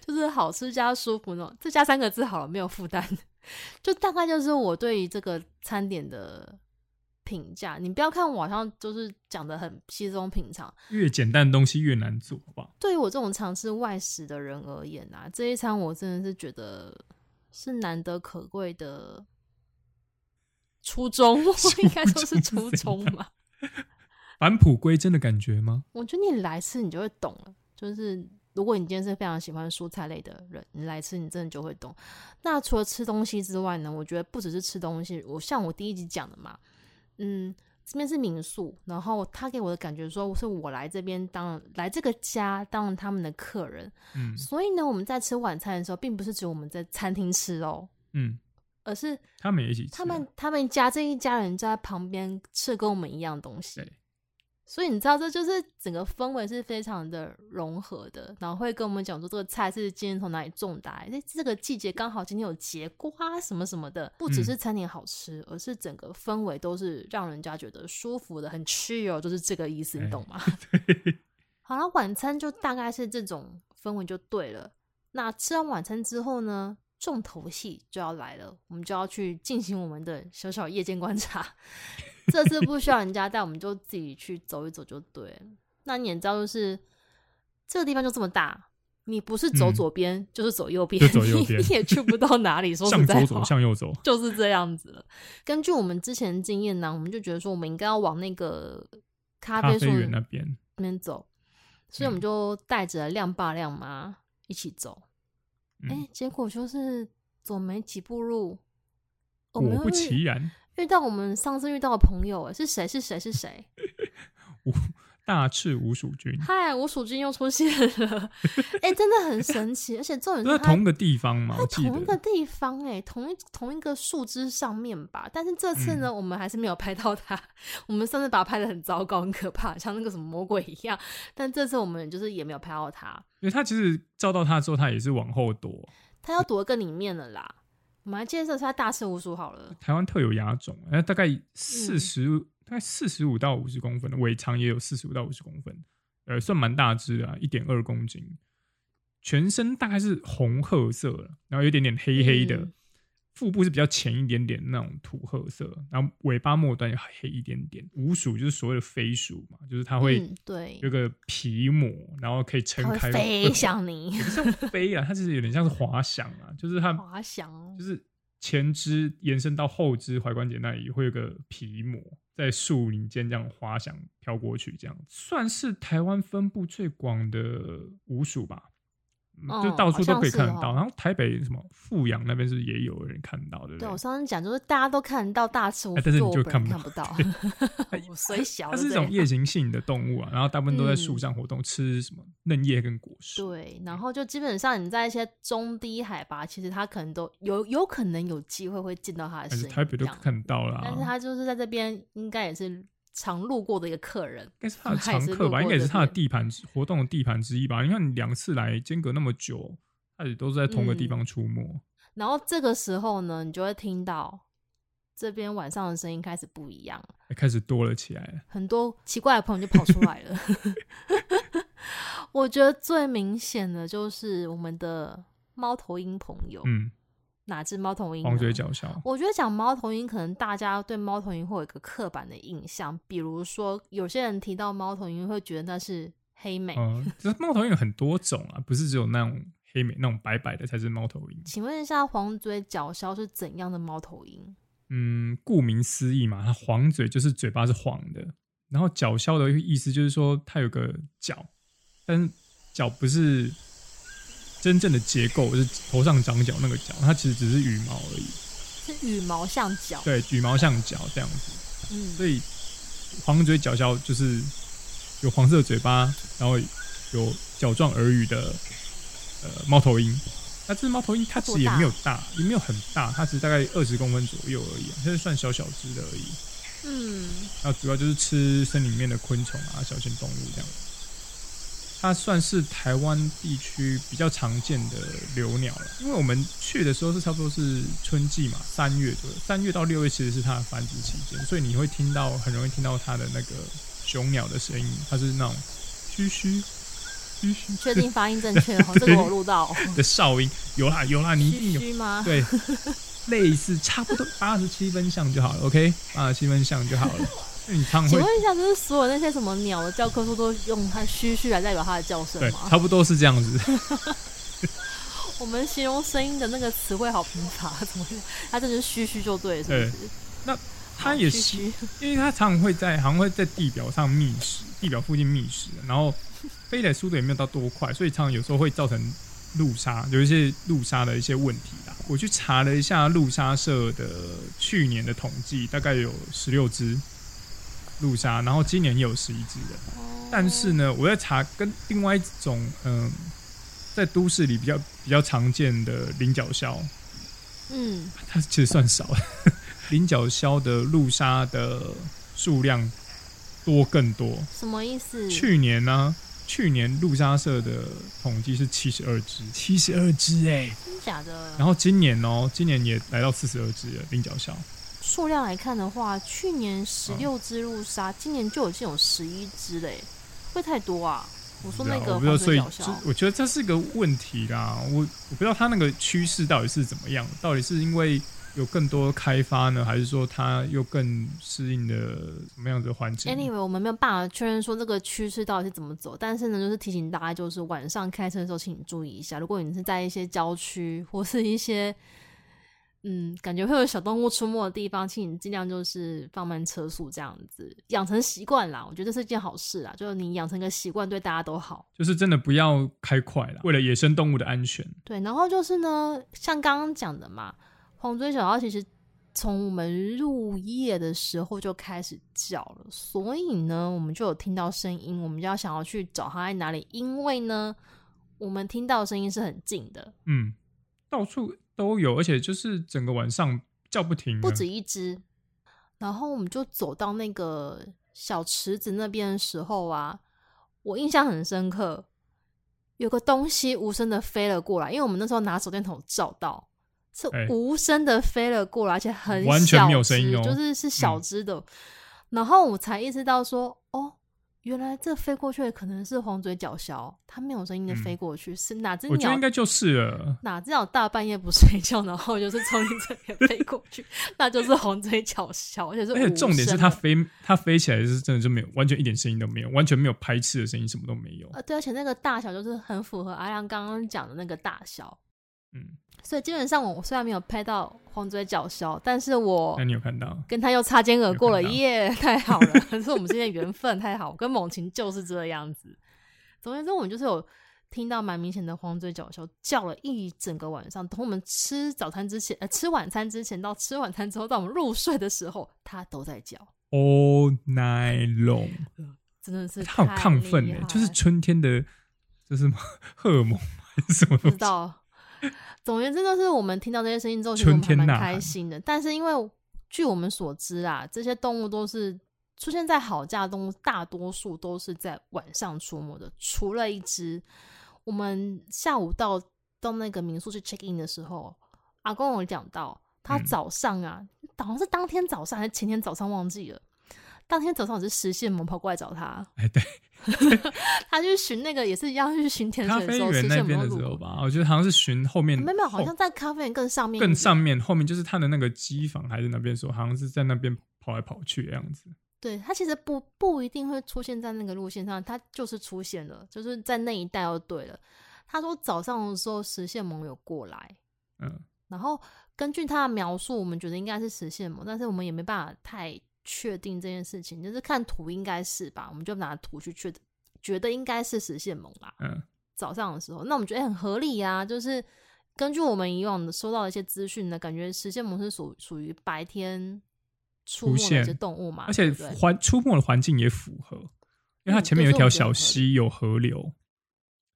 就是好吃加舒服呢，再加三个字好了，没有负担。<laughs> 就大概就是我对于这个餐点的。评价，你不要看我好像就是讲的很稀松平常，越简单的东西越难做，好不好？对于我这种尝试外食的人而言啊，这一餐我真的是觉得是难得可贵的初衷，<laughs> 应该说是初衷吧。返璞归真的感觉吗？我觉得你来吃，你就会懂了。就是如果你今天是非常喜欢蔬菜类的人，你来吃，你真的就会懂。那除了吃东西之外呢？我觉得不只是吃东西，我像我第一集讲的嘛。嗯，这边是民宿，然后他给我的感觉说，是我来这边当来这个家当他们的客人，嗯，所以呢，我们在吃晚餐的时候，并不是只有我们在餐厅吃哦，嗯，而是他们也一起吃，他们他们家这一家人在旁边吃跟我们一样东西。所以你知道，这就是整个氛围是非常的融合的，然后会跟我们讲说这个菜是今天从哪里种的，哎，这个季节刚好今天有节瓜什么什么的，不只是餐点好吃，嗯、而是整个氛围都是让人家觉得舒服的，很 chill，就是这个意思，你懂吗？<laughs> 欸、好了，晚餐就大概是这种氛围就对了。那吃完晚餐之后呢？重头戏就要来了，我们就要去进行我们的小小夜间观察。这次不需要人家带，我们就自己去走一走就对。那你也知道，就是这个地方就这么大，你不是走左边、嗯、就是走右边，就走右边，你也去不到哪里。<laughs> 说实在话，向左走，向右走，就是这样子了。根据我们之前的经验呢，我们就觉得说，我们应该要往那个咖啡树园那边那边走，所以我们就带着亮爸亮妈一起走。哎、嗯欸，结果就是走没几步路，果不其然遇到我们上次遇到的朋友，哎，是谁？是谁？是谁？<laughs> 大赤吴鼠君，嗨，吴鼠君又出现了，哎、欸，真的很神奇，而且重点是在同一个地方嘛，在同一个地方、欸，哎，同一同一个树枝上面吧。但是这次呢，嗯、我们还是没有拍到它。我们上次把它拍的很糟糕、很可怕，像那个什么魔鬼一样。但这次我们就是也没有拍到它，因为它其实照到它之后，它也是往后躲，它要躲更里面了啦。我们来介绍一下大赤鼯鼠好了，台湾特有亚种，哎，大概四十、嗯。大概四十五到五十公分的，尾长也有四十五到五十公分，呃，算蛮大只的啊，一点二公斤，全身大概是红褐色，然后有点点黑黑的，嗯、腹部是比较浅一点点那种土褐色，然后尾巴末端也黑一点点。鼯鼠就是所谓的飞鼠嘛，就是它会对有个皮膜，然后可以撑开飞 <laughs> 向你，不是飞啊，它其实有点像是滑翔啊，就是它滑翔，就是前肢延伸到后肢踝关节那里会有个皮膜。在树林间这样滑翔飘过去，这样算是台湾分布最广的鼯鼠吧。哦、就到处都可以看得到，哦、然后台北什么富阳那边是也有人看到的。对，对我上次讲就是大家都看得到大赤鼯，但是你就看不到。<laughs> 它是一种夜行性的动物啊，然后大部分都在树上活动，嗯、吃什么嫩叶跟果实。对，然后就基本上你在一些中低海拔，其实它可能都有有可能有机会会见到它的身影。台北都看得到了，但是它就是在这边，应该也是。常路过的一个客人，应该是他的 <laughs> 常客吧？应该也是他的地盘活动的地盘之一吧？你看你两次来间隔那么久，他也都是在同个地方出没。嗯。然后这个时候呢，你就会听到这边晚上的声音开始不一样，开始多了起来，很多奇怪的朋友就跑出来了。<laughs> 我觉得最明显的就是我们的猫头鹰朋友，嗯。哪只猫头鹰？黄嘴角鸮。我觉得讲猫头鹰，可能大家对猫头鹰会有一个刻板的印象，比如说有些人提到猫头鹰，会觉得那是黑美。嗯，这猫头鹰有很多种啊，不是只有那种黑美那种白白的才是猫头鹰。请问一下，黄嘴角鸮是怎样的猫头鹰？嗯，顾名思义嘛，它黄嘴就是嘴巴是黄的，然后角鸮的意思就是说它有个角，但是角不是。真正的结构是头上长角那个角，它其实只是羽毛而已。是羽毛像角。对，羽毛像角这样子。嗯。所以黄嘴角鸮就是有黄色嘴巴，然后有角状耳羽的呃猫头鹰。那这只猫头鹰它其实也没有大，也没有很大，它只是大概二十公分左右而已，它是算小小只的而已。嗯。那主要就是吃森林里面的昆虫啊、小型动物这样子。它算是台湾地区比较常见的留鸟了，因为我们去的时候是差不多是春季嘛，三月左右，三月到六月其实是它的繁殖期间，所以你会听到很容易听到它的那个雄鸟的声音，它是那种嘘嘘嘘嘘。确定发音正确哦，<laughs> 这个我录到。的哨音有啦有啦，你一定有吗？对，类似差不多八十七分像就好了，OK，八十七分像就好了。请问一下，就是所有那些什么鸟的教科书都用它嘘嘘来代表它的叫声吗？对，差不多是这样子。<laughs> 我们形容声音的那个词汇好贫乏，怎么？它就是嘘嘘就对，是不是？那它也是，嘘嘘因为它常常会在，好像会在地表上觅食，地表附近觅食，然后飞的速度也没有到多快，所以常常有时候会造成路杀，有一些路杀的一些问题啦。我去查了一下路杀社的去年的统计，大概有十六只。路杀，然后今年也有十一只的，但是呢，我在查跟另外一种嗯、呃，在都市里比较比较常见的菱角鸮，嗯，它其实算少了，<laughs> 菱角鸮的路杀的数量多更多。什么意思？去年呢？去年路杀社的统计是七十二只，七十二只哎，真假的？然后今年哦，今年也来到四十二只了，菱角鸮。数量来看的话，去年十六只入杀，今年就已经有十一只嘞，会太多啊？我说那个黄嘴角鸮，我觉得这是个问题啦。我我不知道它那个趋势到底是怎么样，到底是因为有更多开发呢，还是说它又更适应的什么样的环境？Anyway，我们没有办法确认说这个趋势到底是怎么走，但是呢，就是提醒大家，就是晚上开车的时候，请你注意一下，如果你是在一些郊区或是一些。嗯，感觉会有小动物出没的地方，请你尽量就是放慢车速，这样子养成习惯啦。我觉得这是一件好事啦，就是你养成个习惯，对大家都好。就是真的不要开快了，为了野生动物的安全。对，然后就是呢，像刚刚讲的嘛，黄嘴角鸮其实从我们入夜的时候就开始叫了，所以呢，我们就有听到声音，我们就要想要去找它在哪里，因为呢，我们听到的声音是很近的，嗯，到处。都有，而且就是整个晚上叫不停，不止一只。然后我们就走到那个小池子那边的时候啊，我印象很深刻，有个东西无声的飞了过来，因为我们那时候拿手电筒照到，是无声的飞了过来，而且很小，完全没有声音哦，就是是小只的。嗯。然后我才意识到说，哦。原来这飞过去的可能是黄嘴角鸮，它没有声音的飞过去，嗯、是哪只鸟？我觉得应该就是了。<laughs> 哪只鸟大半夜不睡觉，然后就是从你这边飞过去，<laughs> 那就是黄嘴角鸮，而且是。而且重点是它飞，它飞起来是真的就没有，完全一点声音都没有，完全没有拍翅的声音，什么都没有。呃，对，而且那个大小就是很符合阿亮刚刚讲的那个大小。嗯。所以基本上，我虽然没有拍到黄嘴角鸮，但是我那你有看到跟他又擦肩而过了，耶，太好了！<laughs> 可是我们之间缘分太好，跟猛禽就是这样子。总而言之，我们就是有听到蛮明显的黄嘴角鸮叫了一整个晚上，从我们吃早餐之前，呃，吃晚餐之前到吃晚餐之后，到我们入睡的时候，它都在叫。All night long，真的是它好亢奋哎，就是春天的，这是 <laughs> 荷尔蒙还是什么？不知道。总而言之，就是我们听到这些声音之后，其实我们还蛮开心的。但是因为据我们所知啊，这些动物都是出现在好家动物，大多数都是在晚上出没的，除了一只。我们下午到到那个民宿去 check in 的时候，阿公有讲到，他早上啊，嗯、好像是当天早上还是前天早上忘记了。当天早上是食蟹獴跑过来找他，哎，对，<laughs> 他去寻那个也是一样去寻甜水的时候，食蟹獴的时候吧，我觉得好像是寻后面，没有没有，好像在咖啡园更上面，更上面后面就是他的那个机房还是那边说，好像是在那边跑来跑去的样子。对，他其实不不一定会出现在那个路线上，他就是出现了，就是在那一带就对了。他说早上的时候实现盟有过来，嗯，然后根据他的描述，我们觉得应该是实现盟，但是我们也没办法太确定这件事情，就是看图应该是吧，我们就拿图去确觉得应该是食蟹獴啦。嗯，早上的时候，那我们觉得很合理啊，就是根据我们以往的收到的一些资讯呢，感觉食蟹獴是属属于白天。出没的一些动物嘛，而且环出没的环境也符合，因为它前面有一条小溪，有河流，嗯、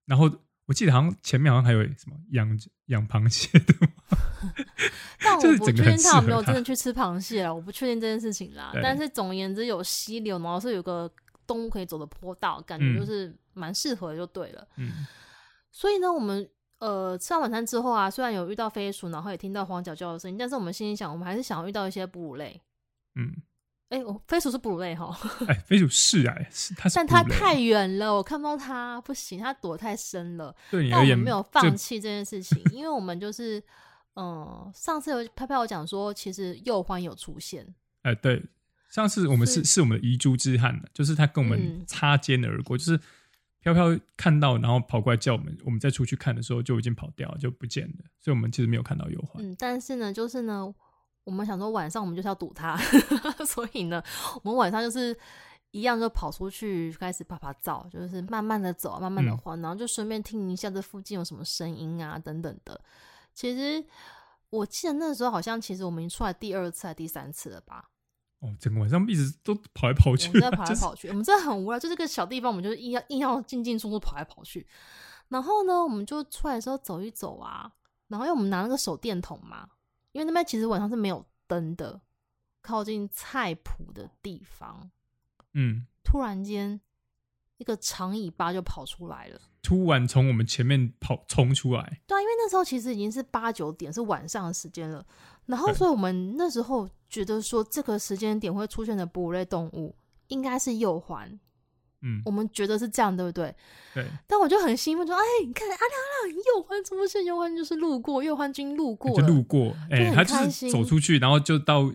然后我记得好像前面好像还有什么养养螃蟹的，<laughs> 但我不确定他有没有真的去吃螃蟹啊，我不确定这件事情啦。但是总而言之，有溪流，然后是有个动物可以走的坡道，感觉就是蛮适合的，就对了。嗯，所以呢，我们呃吃完晚餐之后啊，虽然有遇到飞鼠，然后也听到黄脚叫的声音，但是我们心里想，我们还是想要遇到一些哺乳类。嗯，哎、欸，我飞鼠是哺乳类哈，<laughs> 哎、欸，飞鼠是哎、欸，是它是，但它太远了，我看不到它，不行，它躲太深了。对，但我们没有放弃这件事情，因为我们就是，嗯、呃，上次有拍拍我讲说，其实鼬獾有出现，哎、欸，对，上次我们是是我们的遗珠之憾的，就是他跟我们擦肩而过，嗯、就是飘飘看到，然后跑过来叫我们，我们再出去看的时候就已经跑掉了，就不见了，所以我们其实没有看到鼬獾。嗯，但是呢，就是呢。我们想说晚上我们就是要堵他，<laughs> 所以呢，我们晚上就是一样就跑出去开始啪啪照，就是慢慢的走，慢慢的晃，嗯、然后就顺便听一下这附近有什么声音啊等等的。其实我记得那时候好像其实我们已经出来第二次还是第三次了吧？哦，整个晚上一直都跑来跑去，我们在跑来跑去，就是、我们真的很无聊，就这个小地方我们就硬要硬要进进出出跑来跑去。然后呢，我们就出来的时候走一走啊，然后因为我们拿那个手电筒嘛。因为那边其实晚上是没有灯的，靠近菜圃的地方，嗯，突然间一个长尾巴就跑出来了，突然从我们前面跑冲出来。对啊，因为那时候其实已经是八九点，是晚上的时间了。然后，所以我们那时候觉得说，这个时间点会出现的哺乳类动物应该是鼬獾。嗯，我们觉得是这样，对不对？对。但我就很兴奋，说：“哎，你看，阿亮阿亮，鼬獾出现，鼬獾就是路过，鼬獾君路过，就路过，哎，他就是走出去，然后就到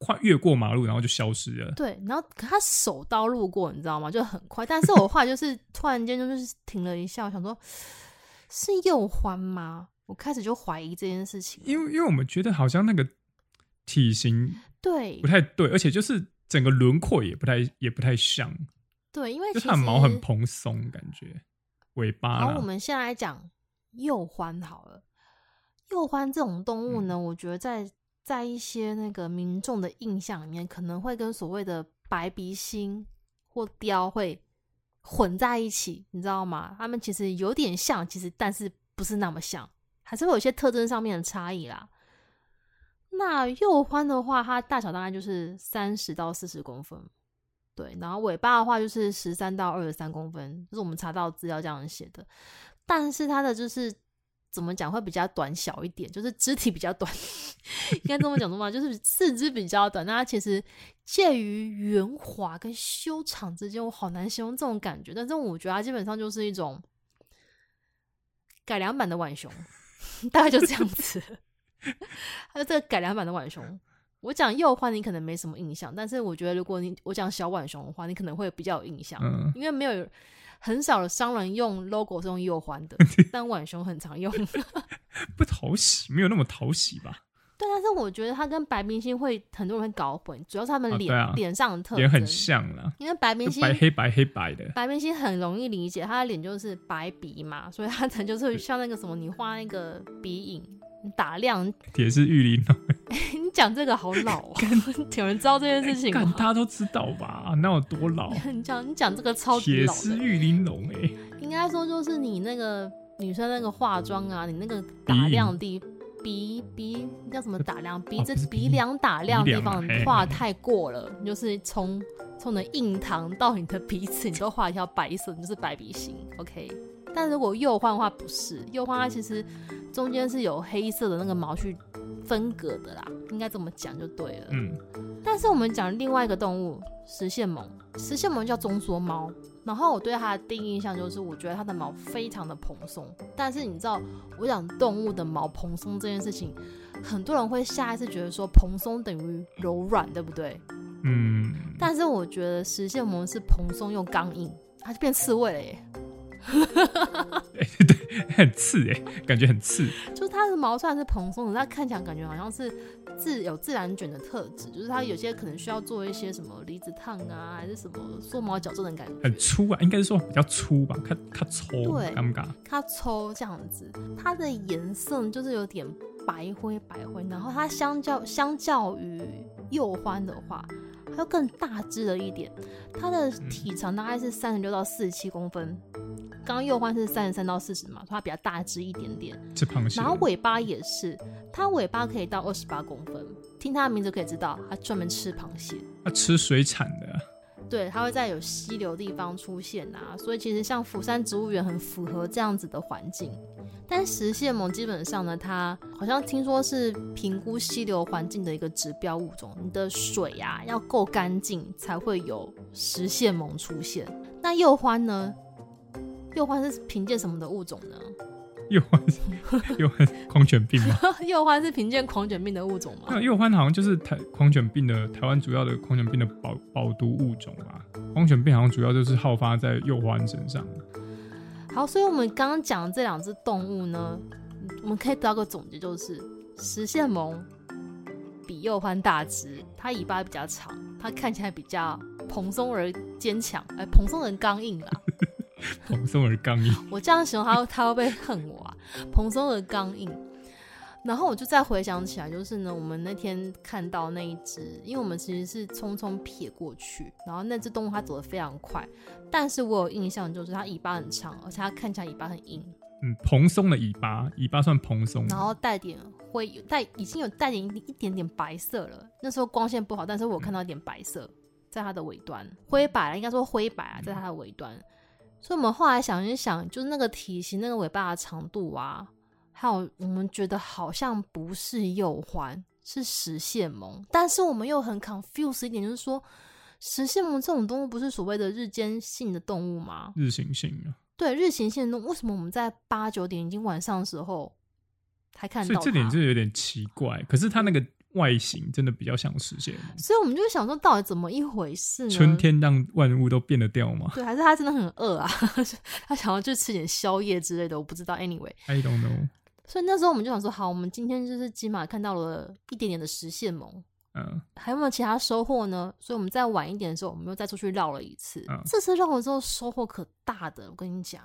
快越过马路，然后就消失了。对，然后可他手刀路过，你知道吗？就很快。但是我话就是 <laughs> 突然间就是停了一下，我想说，是鼬獾吗？我开始就怀疑这件事情，因为因为我们觉得好像那个体型对不太对，而且就是整个轮廓也不太也不太像。对，因为它毛很蓬松，感觉尾巴。然后我们先来讲鼬獾好了。鼬獾这种动物呢，嗯、我觉得在在一些那个民众的印象里面，可能会跟所谓的白鼻心或雕会混在一起，你知道吗？它们其实有点像，其实但是不是那么像，还是会有些特征上面的差异啦。那鼬獾的话，它大小大概就是三十到四十公分。对，然后尾巴的话就是十三到二十三公分，就是我们查到资料这样写的。但是它的就是怎么讲会比较短小一点，就是肢体比较短，<laughs> 应该这么讲的话，就是四肢比较短。那它其实介于圆滑跟修长之间，我好难形容这种感觉。但是我觉得它基本上就是一种改良版的浣熊，<laughs> 大概就这样子。它就这个改良版的浣熊。我讲幼獾，你可能没什么印象，但是我觉得如果你我讲小浣熊的话，你可能会比较有印象，嗯、因为没有很少的商人用 logo 是用右环的，<laughs> 但浣熊很常用。<laughs> 不讨喜，没有那么讨喜吧？对，但是我觉得它跟白明星会很多人会搞混，主要是他们脸脸、上的特征脸很像了，因为白明星白黑白黑白的，白明星很容易理解，他的脸就是白鼻嘛，所以他可能就是像那个什么，你画那个鼻影。打亮也是玉玲珑，<laughs> 你讲这个好老 <laughs> 啊！有人知道这件事情吗？大家都知道吧？那有多老？<laughs> 你讲你讲这个超级老。铁狮玉玲珑，哎，应该说就是你那个女生那个化妆啊，你那个打亮的地鼻鼻叫什么打量鼻子鼻梁打量的地方画太过了，就是从从你的印堂到你的鼻子，你都画一条白色，你就是白鼻型。OK，但如果右欢的话不是，右欢它其实中间是有黑色的那个毛去分隔的啦，应该这么讲就对了。嗯，但是我们讲另外一个动物食蟹獴，食蟹獴叫中缩猫。然后我对它的第一印象就是，我觉得它的毛非常的蓬松。但是你知道，我讲动物的毛蓬松这件事情，很多人会下意识觉得说蓬松等于柔软，对不对？嗯。但是我觉得食蟹獴是蓬松又刚硬，它就变刺猬了耶。欸、<laughs> 对，<laughs> 很刺哎，感觉很刺。就是它的毛虽然是蓬松的，它看起来感觉好像是自有自然卷的特质。就是它有些可能需要做一些什么离子烫啊，还是什么缩毛矫正的感觉。很粗啊，应该是说比较粗吧，它它粗，对，尴尬。它粗这样子，它的颜色就是有点白灰白灰，然后它相较相较于幼獾的话，它又更大只了一点。它的体长大概是三十六到四十七公分。刚刚鼬獾是三十三到四十嘛，它比较大只一点点。然后尾巴也是，它尾巴可以到二十八公分。听它的名字可以知道，它专门吃螃蟹。它吃水产的。对，它会在有溪流地方出现啊，所以其实像釜山植物园很符合这样子的环境。但石蟹獴基本上呢，它好像听说是评估溪流环境的一个指标物种，你的水啊要够干净才会有石蟹獴出现。那鼬獾呢？鼬獾是凭借什么的物种呢？<laughs> 鼬獾是鼬獾狂犬病吗？<laughs> 鼬獾是凭借狂犬病的物种吗？那鼬獾好像就是台狂犬病的台湾主要的狂犬病的保保毒物种啊？狂犬病好像主要就是好发在鼬獾身上。好，所以我们刚刚讲的这两只动物呢，我们可以得到个总结，就是食蟹萌比鼬獾大只，它尾巴比较长，它看起来比较蓬松而坚强，哎，蓬松而刚硬啊。<laughs> 蓬松而刚硬，我这样形容它，它会不会恨我啊？蓬松而刚硬，然后我就再回想起来，就是呢，我们那天看到那一只，因为我们其实是匆匆撇过去，然后那只动物它走得非常快，但是我有印象，就是它尾巴很长，而且它看起来尾巴很硬。嗯，蓬松的尾巴，尾巴算蓬松，然后带点灰，带已经有带点一点点白色了。那时候光线不好，但是我看到一点白色在它的尾端，灰白，应该说灰白啊，在它的尾端。所以，我们后来想一想，就是那个体型、那个尾巴的长度啊，还有我们觉得好像不是鼬獾，是食蟹獴。但是我们又很 confuse 一点，就是说，食蟹獴这种动物不是所谓的日间性的动物吗？日行性啊。对，日行性的动物，为什么我们在八九点已经晚上的时候才看到？所以这点就有点奇怪。可是它那个。外形真的比较像食蟹，所以我们就想说，到底怎么一回事呢？春天让万物都变得掉吗？对，还是他真的很饿啊？<laughs> 他想要去吃点宵夜之类的，我不知道。Anyway，I don't know。所以那时候我们就想说，好，我们今天就是起码看到了一点点的实现梦，嗯，还有没有其他收获呢？所以我们再晚一点的时候，我们又再出去绕了一次。嗯，这次绕了之后收获可大的，我跟你讲。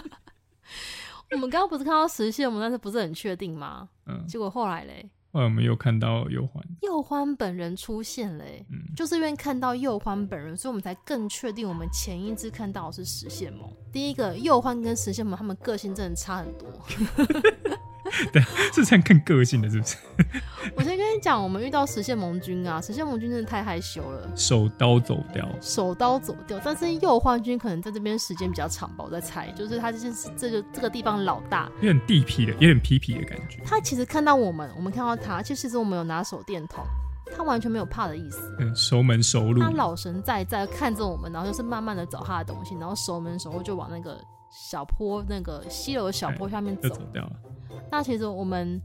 <laughs> 我们刚刚不是看到实现，我们，但是不是很确定吗？嗯，结果后来嘞。后来我们又看到右欢，右欢本人出现了，嗯，就是因为看到右欢本人，所以我们才更确定我们前一次看到的是石线萌。第一个，右欢跟石线萌，他们个性真的差很多。<laughs> <laughs> 对，是这样更个性的，是不是？<laughs> 我先跟你讲，我们遇到食蟹獴君啊，食蟹獴君真的太害羞了，手刀走掉，手刀走掉。但是右幻军可能在这边时间比较长吧，我在猜，就是他就是这个这个地方老大，有点地痞的，有点痞痞的感觉。他其实看到我们，我们看到他，其实我们有拿手电筒，他完全没有怕的意思，嗯，熟门熟路，他老神在在看着我们，然后就是慢慢的找他的东西，然后熟门熟路就往那个小坡那个溪流的小坡下面走，走掉了。那其实我们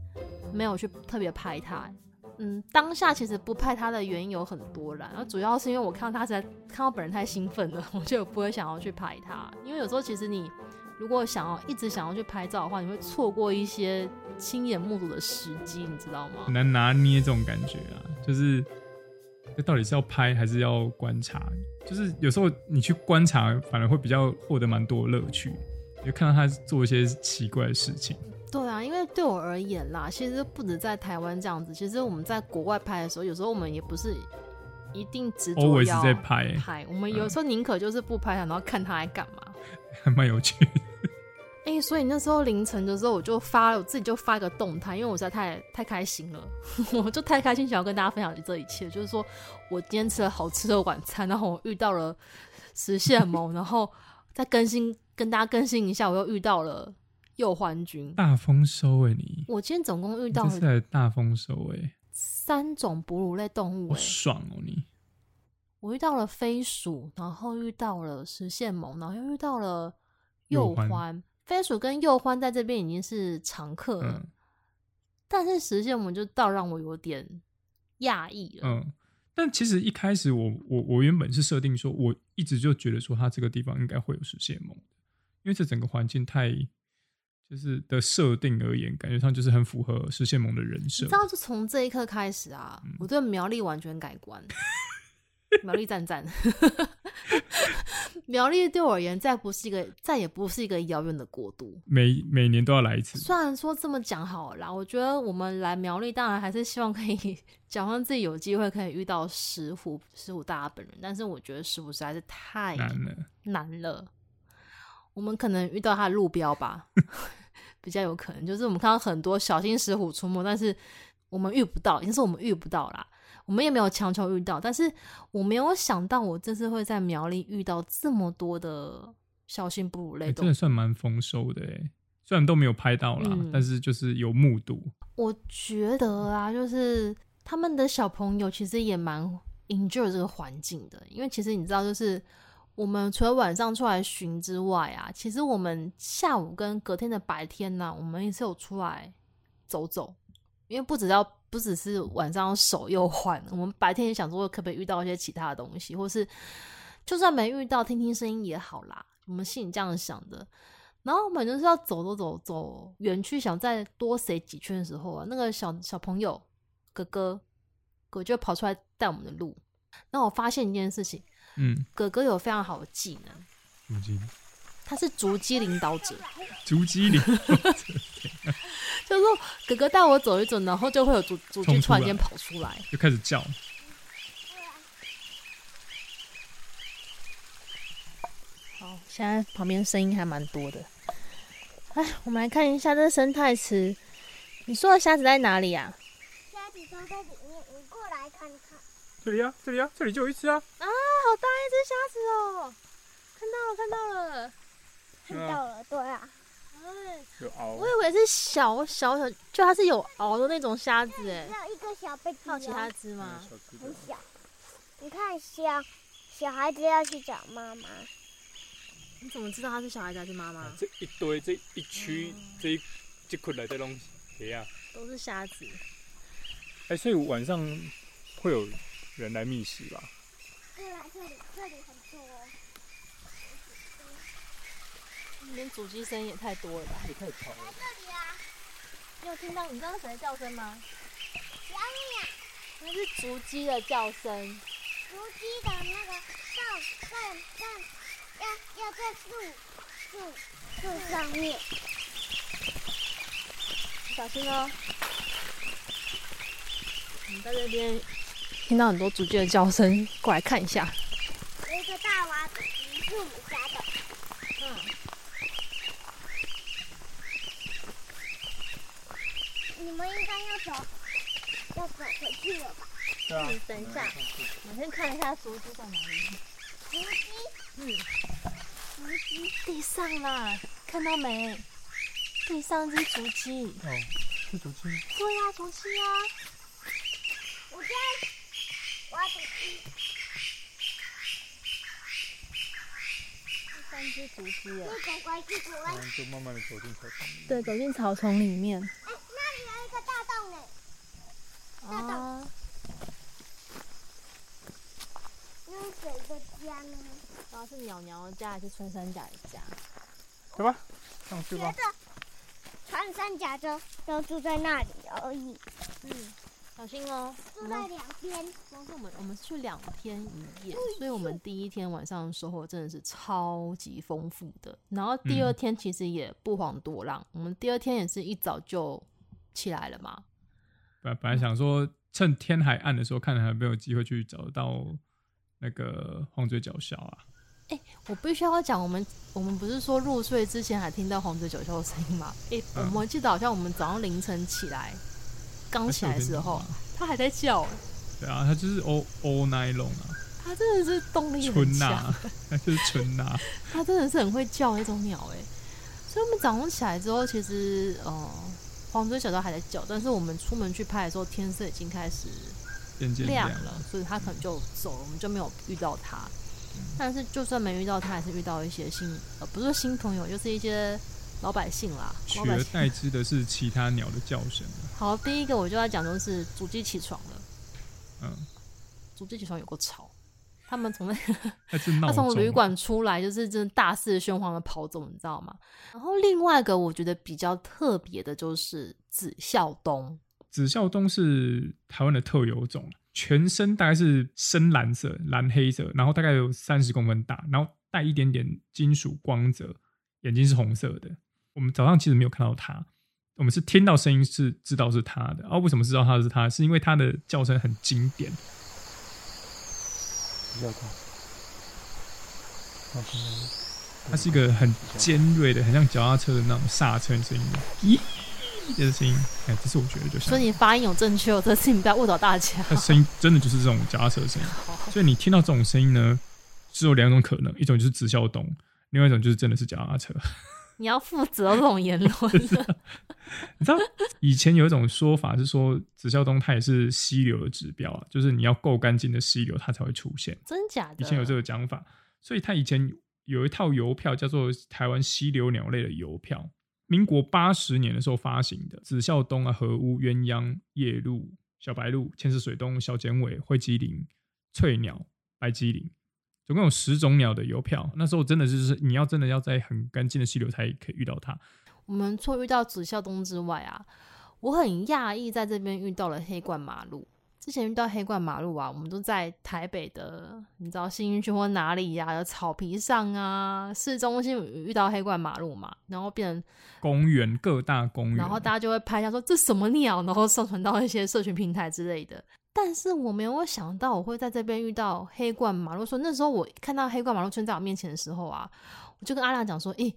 没有去特别拍他，嗯，当下其实不拍他的原因有很多啦，然后主要是因为我看到他实在看到本人太兴奋了，<laughs> 我就不会想要去拍他。因为有时候其实你如果想要一直想要去拍照的话，你会错过一些亲眼目睹的时机，你知道吗？很难拿捏这种感觉啊，就是这到底是要拍还是要观察？就是有时候你去观察，反而会比较获得蛮多乐趣，就看到他做一些奇怪的事情。对啊，因为对我而言啦，其实不止在台湾这样子，其实我们在国外拍的时候，有时候我们也不是一定执着要在拍，拍。我们有时候宁可就是不拍他，然后看他来干嘛，还 <laughs> 蛮有趣的。哎、所以那时候凌晨的时候，我就发了我自己就发一个动态，因为我实在太太开心了，<laughs> 我就太开心，想要跟大家分享这一切。就是说我今天吃了好吃的晚餐，然后我遇到了石蟹獴，然后再更新跟大家更新一下，我又遇到了鼬獾君，大丰收哎、欸！你我今天总共遇到了是大丰收哎，三种哺乳类动物、欸，好爽哦你！我遇到了飞鼠，然后遇到了食蟹獴，然后又遇到了鼬獾。飞鼠跟鼬獾在这边已经是常客了，嗯、但是食蟹獴就倒让我有点讶异了。嗯，但其实一开始我我我原本是设定说，我一直就觉得说，它这个地方应该会有食蟹獴，因为这整个环境太就是的设定而言，感觉上就是很符合食蟹獴的人设。你知道，就从这一刻开始啊，嗯、我对苗栗完全改观。<laughs> 苗栗赞赞，<laughs> 苗栗对我而言再不是一个，再也不是一个遥远的国度。每每年都要来一次。虽然说这么讲好了啦，我觉得我们来苗栗，当然还是希望可以假装自己有机会可以遇到石虎，石虎大大本人。但是我觉得石虎实在是太难了，难了。我们可能遇到他的路标吧，<laughs> 比较有可能。就是我们看到很多小心石虎出没，但是我们遇不到，已经是我们遇不到啦。我们也没有强求遇到，但是我没有想到我这次会在苗栗遇到这么多的小型哺乳类动物，欸，真的算蛮丰收的哎。虽然都没有拍到啦，嗯、但是就是有目睹。我觉得啊，就是他们的小朋友其实也蛮 enjoy 这个环境的，因为其实你知道，就是我们除了晚上出来巡之外啊，其实我们下午跟隔天的白天呢，我们也是有出来走走，因为不只要。不只是晚上手又换，我们白天也想说可不可以遇到一些其他的东西，或是就算没遇到，听听声音也好啦。我们心里这样想的。然后我们就是要走走走走园区，想再多塞几圈的时候啊，那个小小朋友哥哥哥就跑出来带我们的路。那我发现一件事情，嗯，哥哥有非常好的技能，什么技能？他是足迹领导者，足迹领导者。<laughs> 就是说，哥哥带我走一走，然后就会有主主角突然间跑出来，就开始叫。好，现在旁边声音还蛮多的。哎，我们来看一下这个生态池。你说的虾子在哪里呀？虾子都在里面，你过来看看。这里啊，这里啊，这里就有一只啊！啊，虾子哦！看到了，看到了，看到了，对啊。有螯，我以为是小小小，就它是有螯的那种虾子哎。有一个小还有其他只吗？很小。你看小小孩子要去找妈妈。你怎么知道它是小孩子还是妈妈？这一堆这一区这一这块来的东西，谁呀？都是虾子。哎，所以晚上会有人来觅食吧？这里这里很多。连主机声也太多了吧，也太吵了。在这里啊，你有听到？你知道谁的叫声吗？小鸟。那是竹鸡的叫声。竹鸡的那个叫在在要要在树树树上面。小心哦！你在这边听到很多竹鸡的叫声，过来看一下。有一个大娃子，是我们家的。嗯。你们应该要走，要走回去了吧？对啊。等一下，我先看一下竹鸡在哪里。竹鸡？嗯。竹鸡地上啦，看到没？地上是竹鸡。哦，是竹鸡。对呀，竹鸡啊。我在挖竹鸡。三只竹鸡耶。乖乖，乖乖。就慢慢的走进草丛。对，走进草丛里面。啊！那谁的家呢？不知道是鸟鸟的家还是穿山甲的家？走吧，上去吧。穿山甲就都住在那里而已。嗯，小心哦。住在两天。光是我们，我们去两天一夜，所以我们第一天晚上收获真的是超级丰富的。然后第二天其实也不遑多让，我们第二天也是一早就起来了嘛。本本来想说趁天还暗的时候，看还有没有机会去找到那个黄嘴角鸮啊。哎、欸，我必须要讲，我们我们不是说入睡之前还听到黄嘴九霄的声音吗？哎、我们记得好像我们早上凌晨起来，刚起来的时候，它还在叫。对啊，它就是 all all night long 啊。它真的是动力很强，它就是春呐。它真的是很会叫那种鸟哎。所以我们早上起来之后，其实呃，黄嘴小鷦还在叫，但是我们出门去拍的时候，天色已经开始亮了，所以它可能就走了，我们就没有遇到它。嗯、但是就算没遇到它，还是遇到一些新呃，不是新朋友，就是一些老百姓啦。取而代之的是其他鸟的叫声。好，第一个我就要讲，就是主鸡起床了。嗯，主鸡起床有个吵。他们从那个，<laughs> 他从旅馆出来，就是真的大肆喧哗的跑走，你知道吗？然后另外一个我觉得比较特别的就是紫啸东。紫啸东是台湾的特有种，全身大概是深蓝色、蓝黑色，然后大概有三十公分大，然后带一点点金属光泽，眼睛是红色的。我们早上其实没有看到它，我们是听到声音是知道是它的。啊，为什么知道它是它？是因为它的叫声很经典。它是一个很尖锐的，很像脚踏车的那种刹车声音，咦，这声音，哎，这是我觉得就像。所以你发音有正确哦，这是你不要误导大家。它声音真的就是这种脚踏车的声音，所以你听到这种声音呢，只有两种可能，一种就是紫啸鶇，另外一种就是真的是脚踏车。你要负责这种言论。你知道以前有一种说法是说，紫啸东它也是溪流的指标啊，就是你要够干净的溪流，它才会出现。真假的？以前有这个讲法，所以它以前有一套邮票叫做《台湾溪流鸟类的邮票》，民国八十年的时候发行的。紫啸东啊、河乌、鸳鸯、夜鹭、小白鹭、千丝水东、小剪尾、灰鸡灵、翠鸟、白鸡灵。总共有十种鸟的邮票，那时候真的就是你要真的要在很干净的溪流才可以遇到它。我们除了遇到紫啸鶇之外啊，我很讶异在这边遇到了黑冠麻鹭。之前遇到黑冠麻鹭啊，我们都在台北的，你知道信义区或哪里呀、啊，有草皮上啊，市中心遇到黑冠麻鹭嘛，然后变成公园各大公园，然后大家就会拍一下说这什么鸟，然后上传到一些社群平台之类的。但是我没有想到我会在这边遇到黑冠马路。说那时候我看到黑冠马路出现在我面前的时候啊，我就跟阿亮讲说：“诶、欸，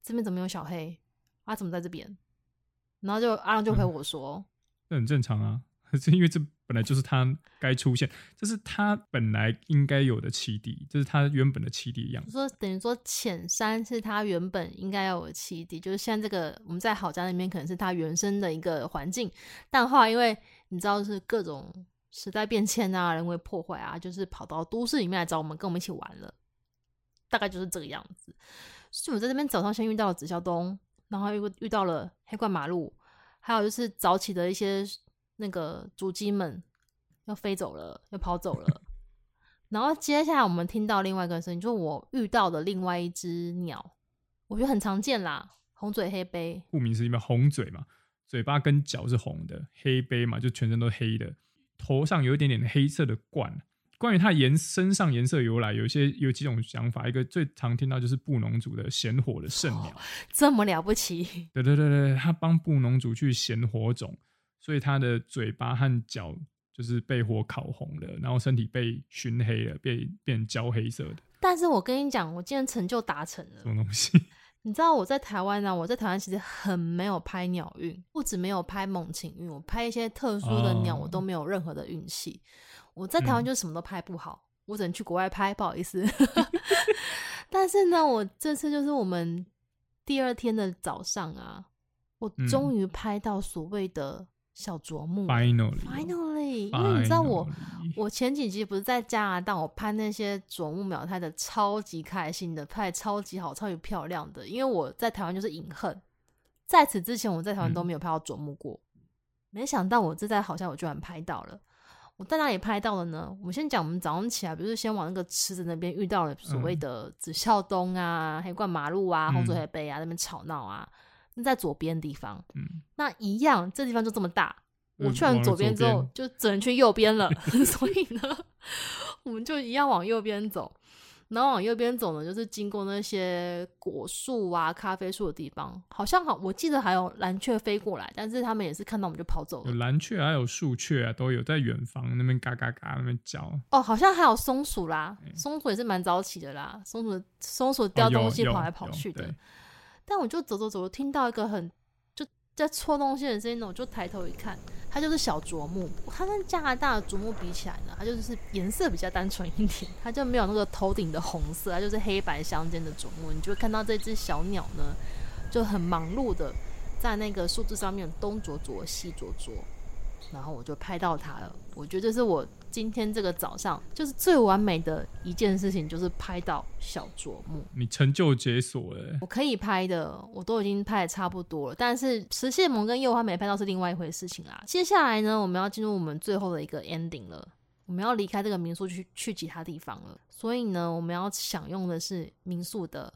这边怎么有小黑？啊，怎么在这边？”然后就阿亮就回我说：“这、嗯、很正常啊，<laughs> 是因为这本来就是他该出现，这是他本来应该有的栖地，这是他原本的栖地一样。说等于说浅山是他原本应该要有的栖地，就是像这个我们在好家那边可能是他原生的一个环境，但后来因为你知道是各种。”时代变迁啊，人为破坏啊，就是跑到都市里面来找我们，跟我们一起玩了，大概就是这个样子。所以我在这边早上先遇到了紫霄东，然后又遇到了黑冠马路，还有就是早起的一些那个竹鸡们要飞走了，要跑走了。然后接下来我们听到另外一个声音，就是我遇到的另外一只鸟，我觉得很常见啦，红嘴黑鵯。顾名思义嘛，红嘴嘛，嘴巴跟脚是红的，黑鵯嘛，就全身都黑的。头上有一点点黑色的冠。关于它颜身上颜色由来，有一些有几种想法。一个最常听到就是布农族的衔火的圣鸟，这么了不起？对对对对，他帮布农族去衔火种，所以他的嘴巴和脚就是被火烤红了，然后身体被熏黑了，变变焦黑色的。但是我跟你讲，我今天成就达成了。什么东西？你知道我在台湾呢、啊？我在台湾其实很没有拍鸟运，不止没有拍猛禽运，我拍一些特殊的鸟，我都没有任何的运气。Oh. 我在台湾就什么都拍不好，嗯、我只能去国外拍，不好意思。<laughs> 但是呢，我这次就是我们第二天的早上啊，我终于拍到所谓的。小啄木，finally，finally，因为你知道我，我前几集不是在加拿大，我拍那些啄木鸟拍的超级开心的，拍超级好，超级漂亮的。因为我在台湾就是隐恨，在此之前我在台湾都没有拍到啄木过，嗯、没想到我这在好像我居然拍到了。我在哪里拍到了呢？我们先讲，我们早上起来不是先往那个池子那边遇到了所谓的紫啸东啊、黑冠马路啊、红嘴黑背啊，那边吵闹啊。那在左边地方，嗯，那一样，这地方就这么大。嗯、我去完左边之后，就只能去右边了。<laughs> 所以呢，我们就一样往右边走。然后往右边走呢，就是经过那些果树啊、咖啡树的地方，好像好，我记得还有蓝雀飞过来，但是他们也是看到我们就跑走了。有蓝雀，还有树雀啊，都有在远方那边嘎嘎嘎那边叫。哦，好像还有松鼠啦，松鼠也是蛮早起的啦，松鼠松鼠叼东西跑来跑去的。哦、但我就走走走，听到一个很就在搓东西的声音呢，我就抬头一看。它就是小啄木，它跟加拿大的啄木比起来呢，它就是颜色比较单纯一点，它就没有那个头顶的红色，它就是黑白相间的啄木。你就会看到这只小鸟呢，就很忙碌的在那个树枝上面东啄啄西啄啄。然后我就拍到它了，我觉得这是我今天这个早上就是最完美的一件事情，就是拍到小啄木。你成就解锁了，我可以拍的，我都已经拍的差不多了。但是石蟹萌跟幼花没拍到是另外一回事情啦。接下来呢，我们要进入我们最后的一个 ending 了，我们要离开这个民宿去去其他地方了。所以呢，我们要享用的是民宿的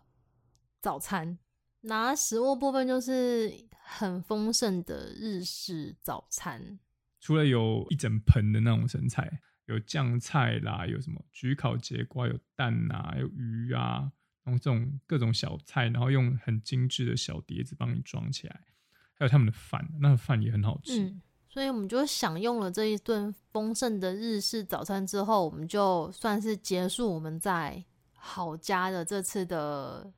早餐。拿食物部分就是很丰盛的日式早餐。除了有一整盆的那种生菜，有酱菜啦，有什么焗烤节瓜，有蛋啊，有鱼啊，然后这种各种小菜，然后用很精致的小碟子帮你装起来，还有他们的饭，那个饭也很好吃。嗯，所以我们就享用了这一顿丰盛的日式早餐之后，我们就算是结束我们在好家的这次的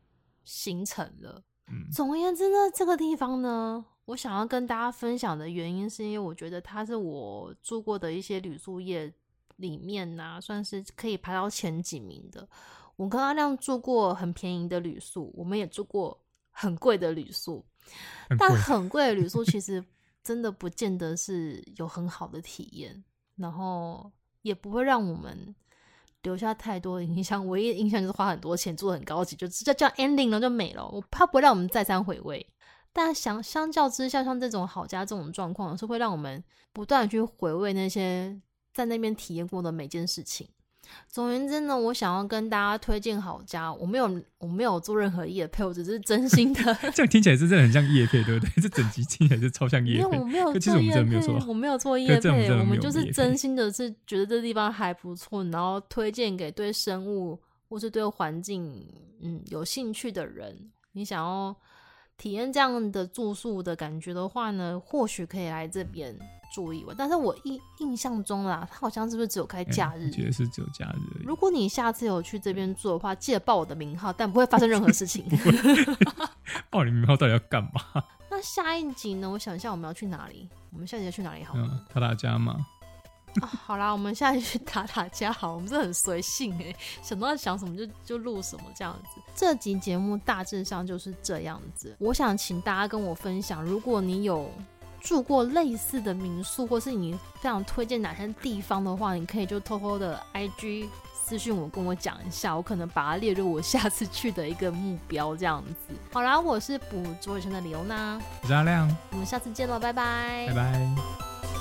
行程了。嗯，总而言之呢，这个地方呢。我想要跟大家分享的原因，是因为我觉得它是我住过的一些旅宿业里面呐、啊，算是可以排到前几名的。我跟阿亮住过很便宜的旅宿，我们也住过很贵的旅宿，<laughs> 很。但很贵的旅宿其 <laughs> 实真的不见得是有很好的体验，然后也不会让我们留下太多的印象。唯一的印象就是花很多钱，住得很高级，就直接叫 ending 了就没了。我怕不会让我们再三回味。但相相较之下，像这种好家这种状况，是会让我们不断去回味那些在那边体验过的每件事情。总而言之呢，我想要跟大家推荐好家，我没有我没有做任何业配，我只是真心的。<laughs> 这样听起来是真的很像业配，对不对？这整集听起来是超像业配。因为我没有做业配，我没有做业配，我们就是真心的是觉得这地方还不错，然后推荐给对生物或是对环境嗯有兴趣的人。你想要。体验这样的住宿的感觉的话呢，或许可以来这边住一晚。但是我印印象中啦，它好像是不是只有开假日？我觉得是只有假日。如果你下次有去这边住的话，记得报我的名号，但不会发生任何事情。<laughs> 报你名号到底要干嘛？<laughs> 那下一集呢？我想一下，我们要去哪里？我们下一集要去哪里好？嗯，他大家吗？啊、好啦，我们下一集去打打架好，我们是很随性哎，想到想什么就就录什么这样子。这集节目大致上就是这样子。我想请大家跟我分享，如果你有住过类似的民宿，或是你非常推荐哪些地方的话，你可以就偷偷的 IG 私讯我，跟我讲一下，我可能把它列入我下次去的一个目标这样子。好啦，我是捕捉野生的李欧娜，我是阿亮，我们下次见喽，拜拜，拜拜。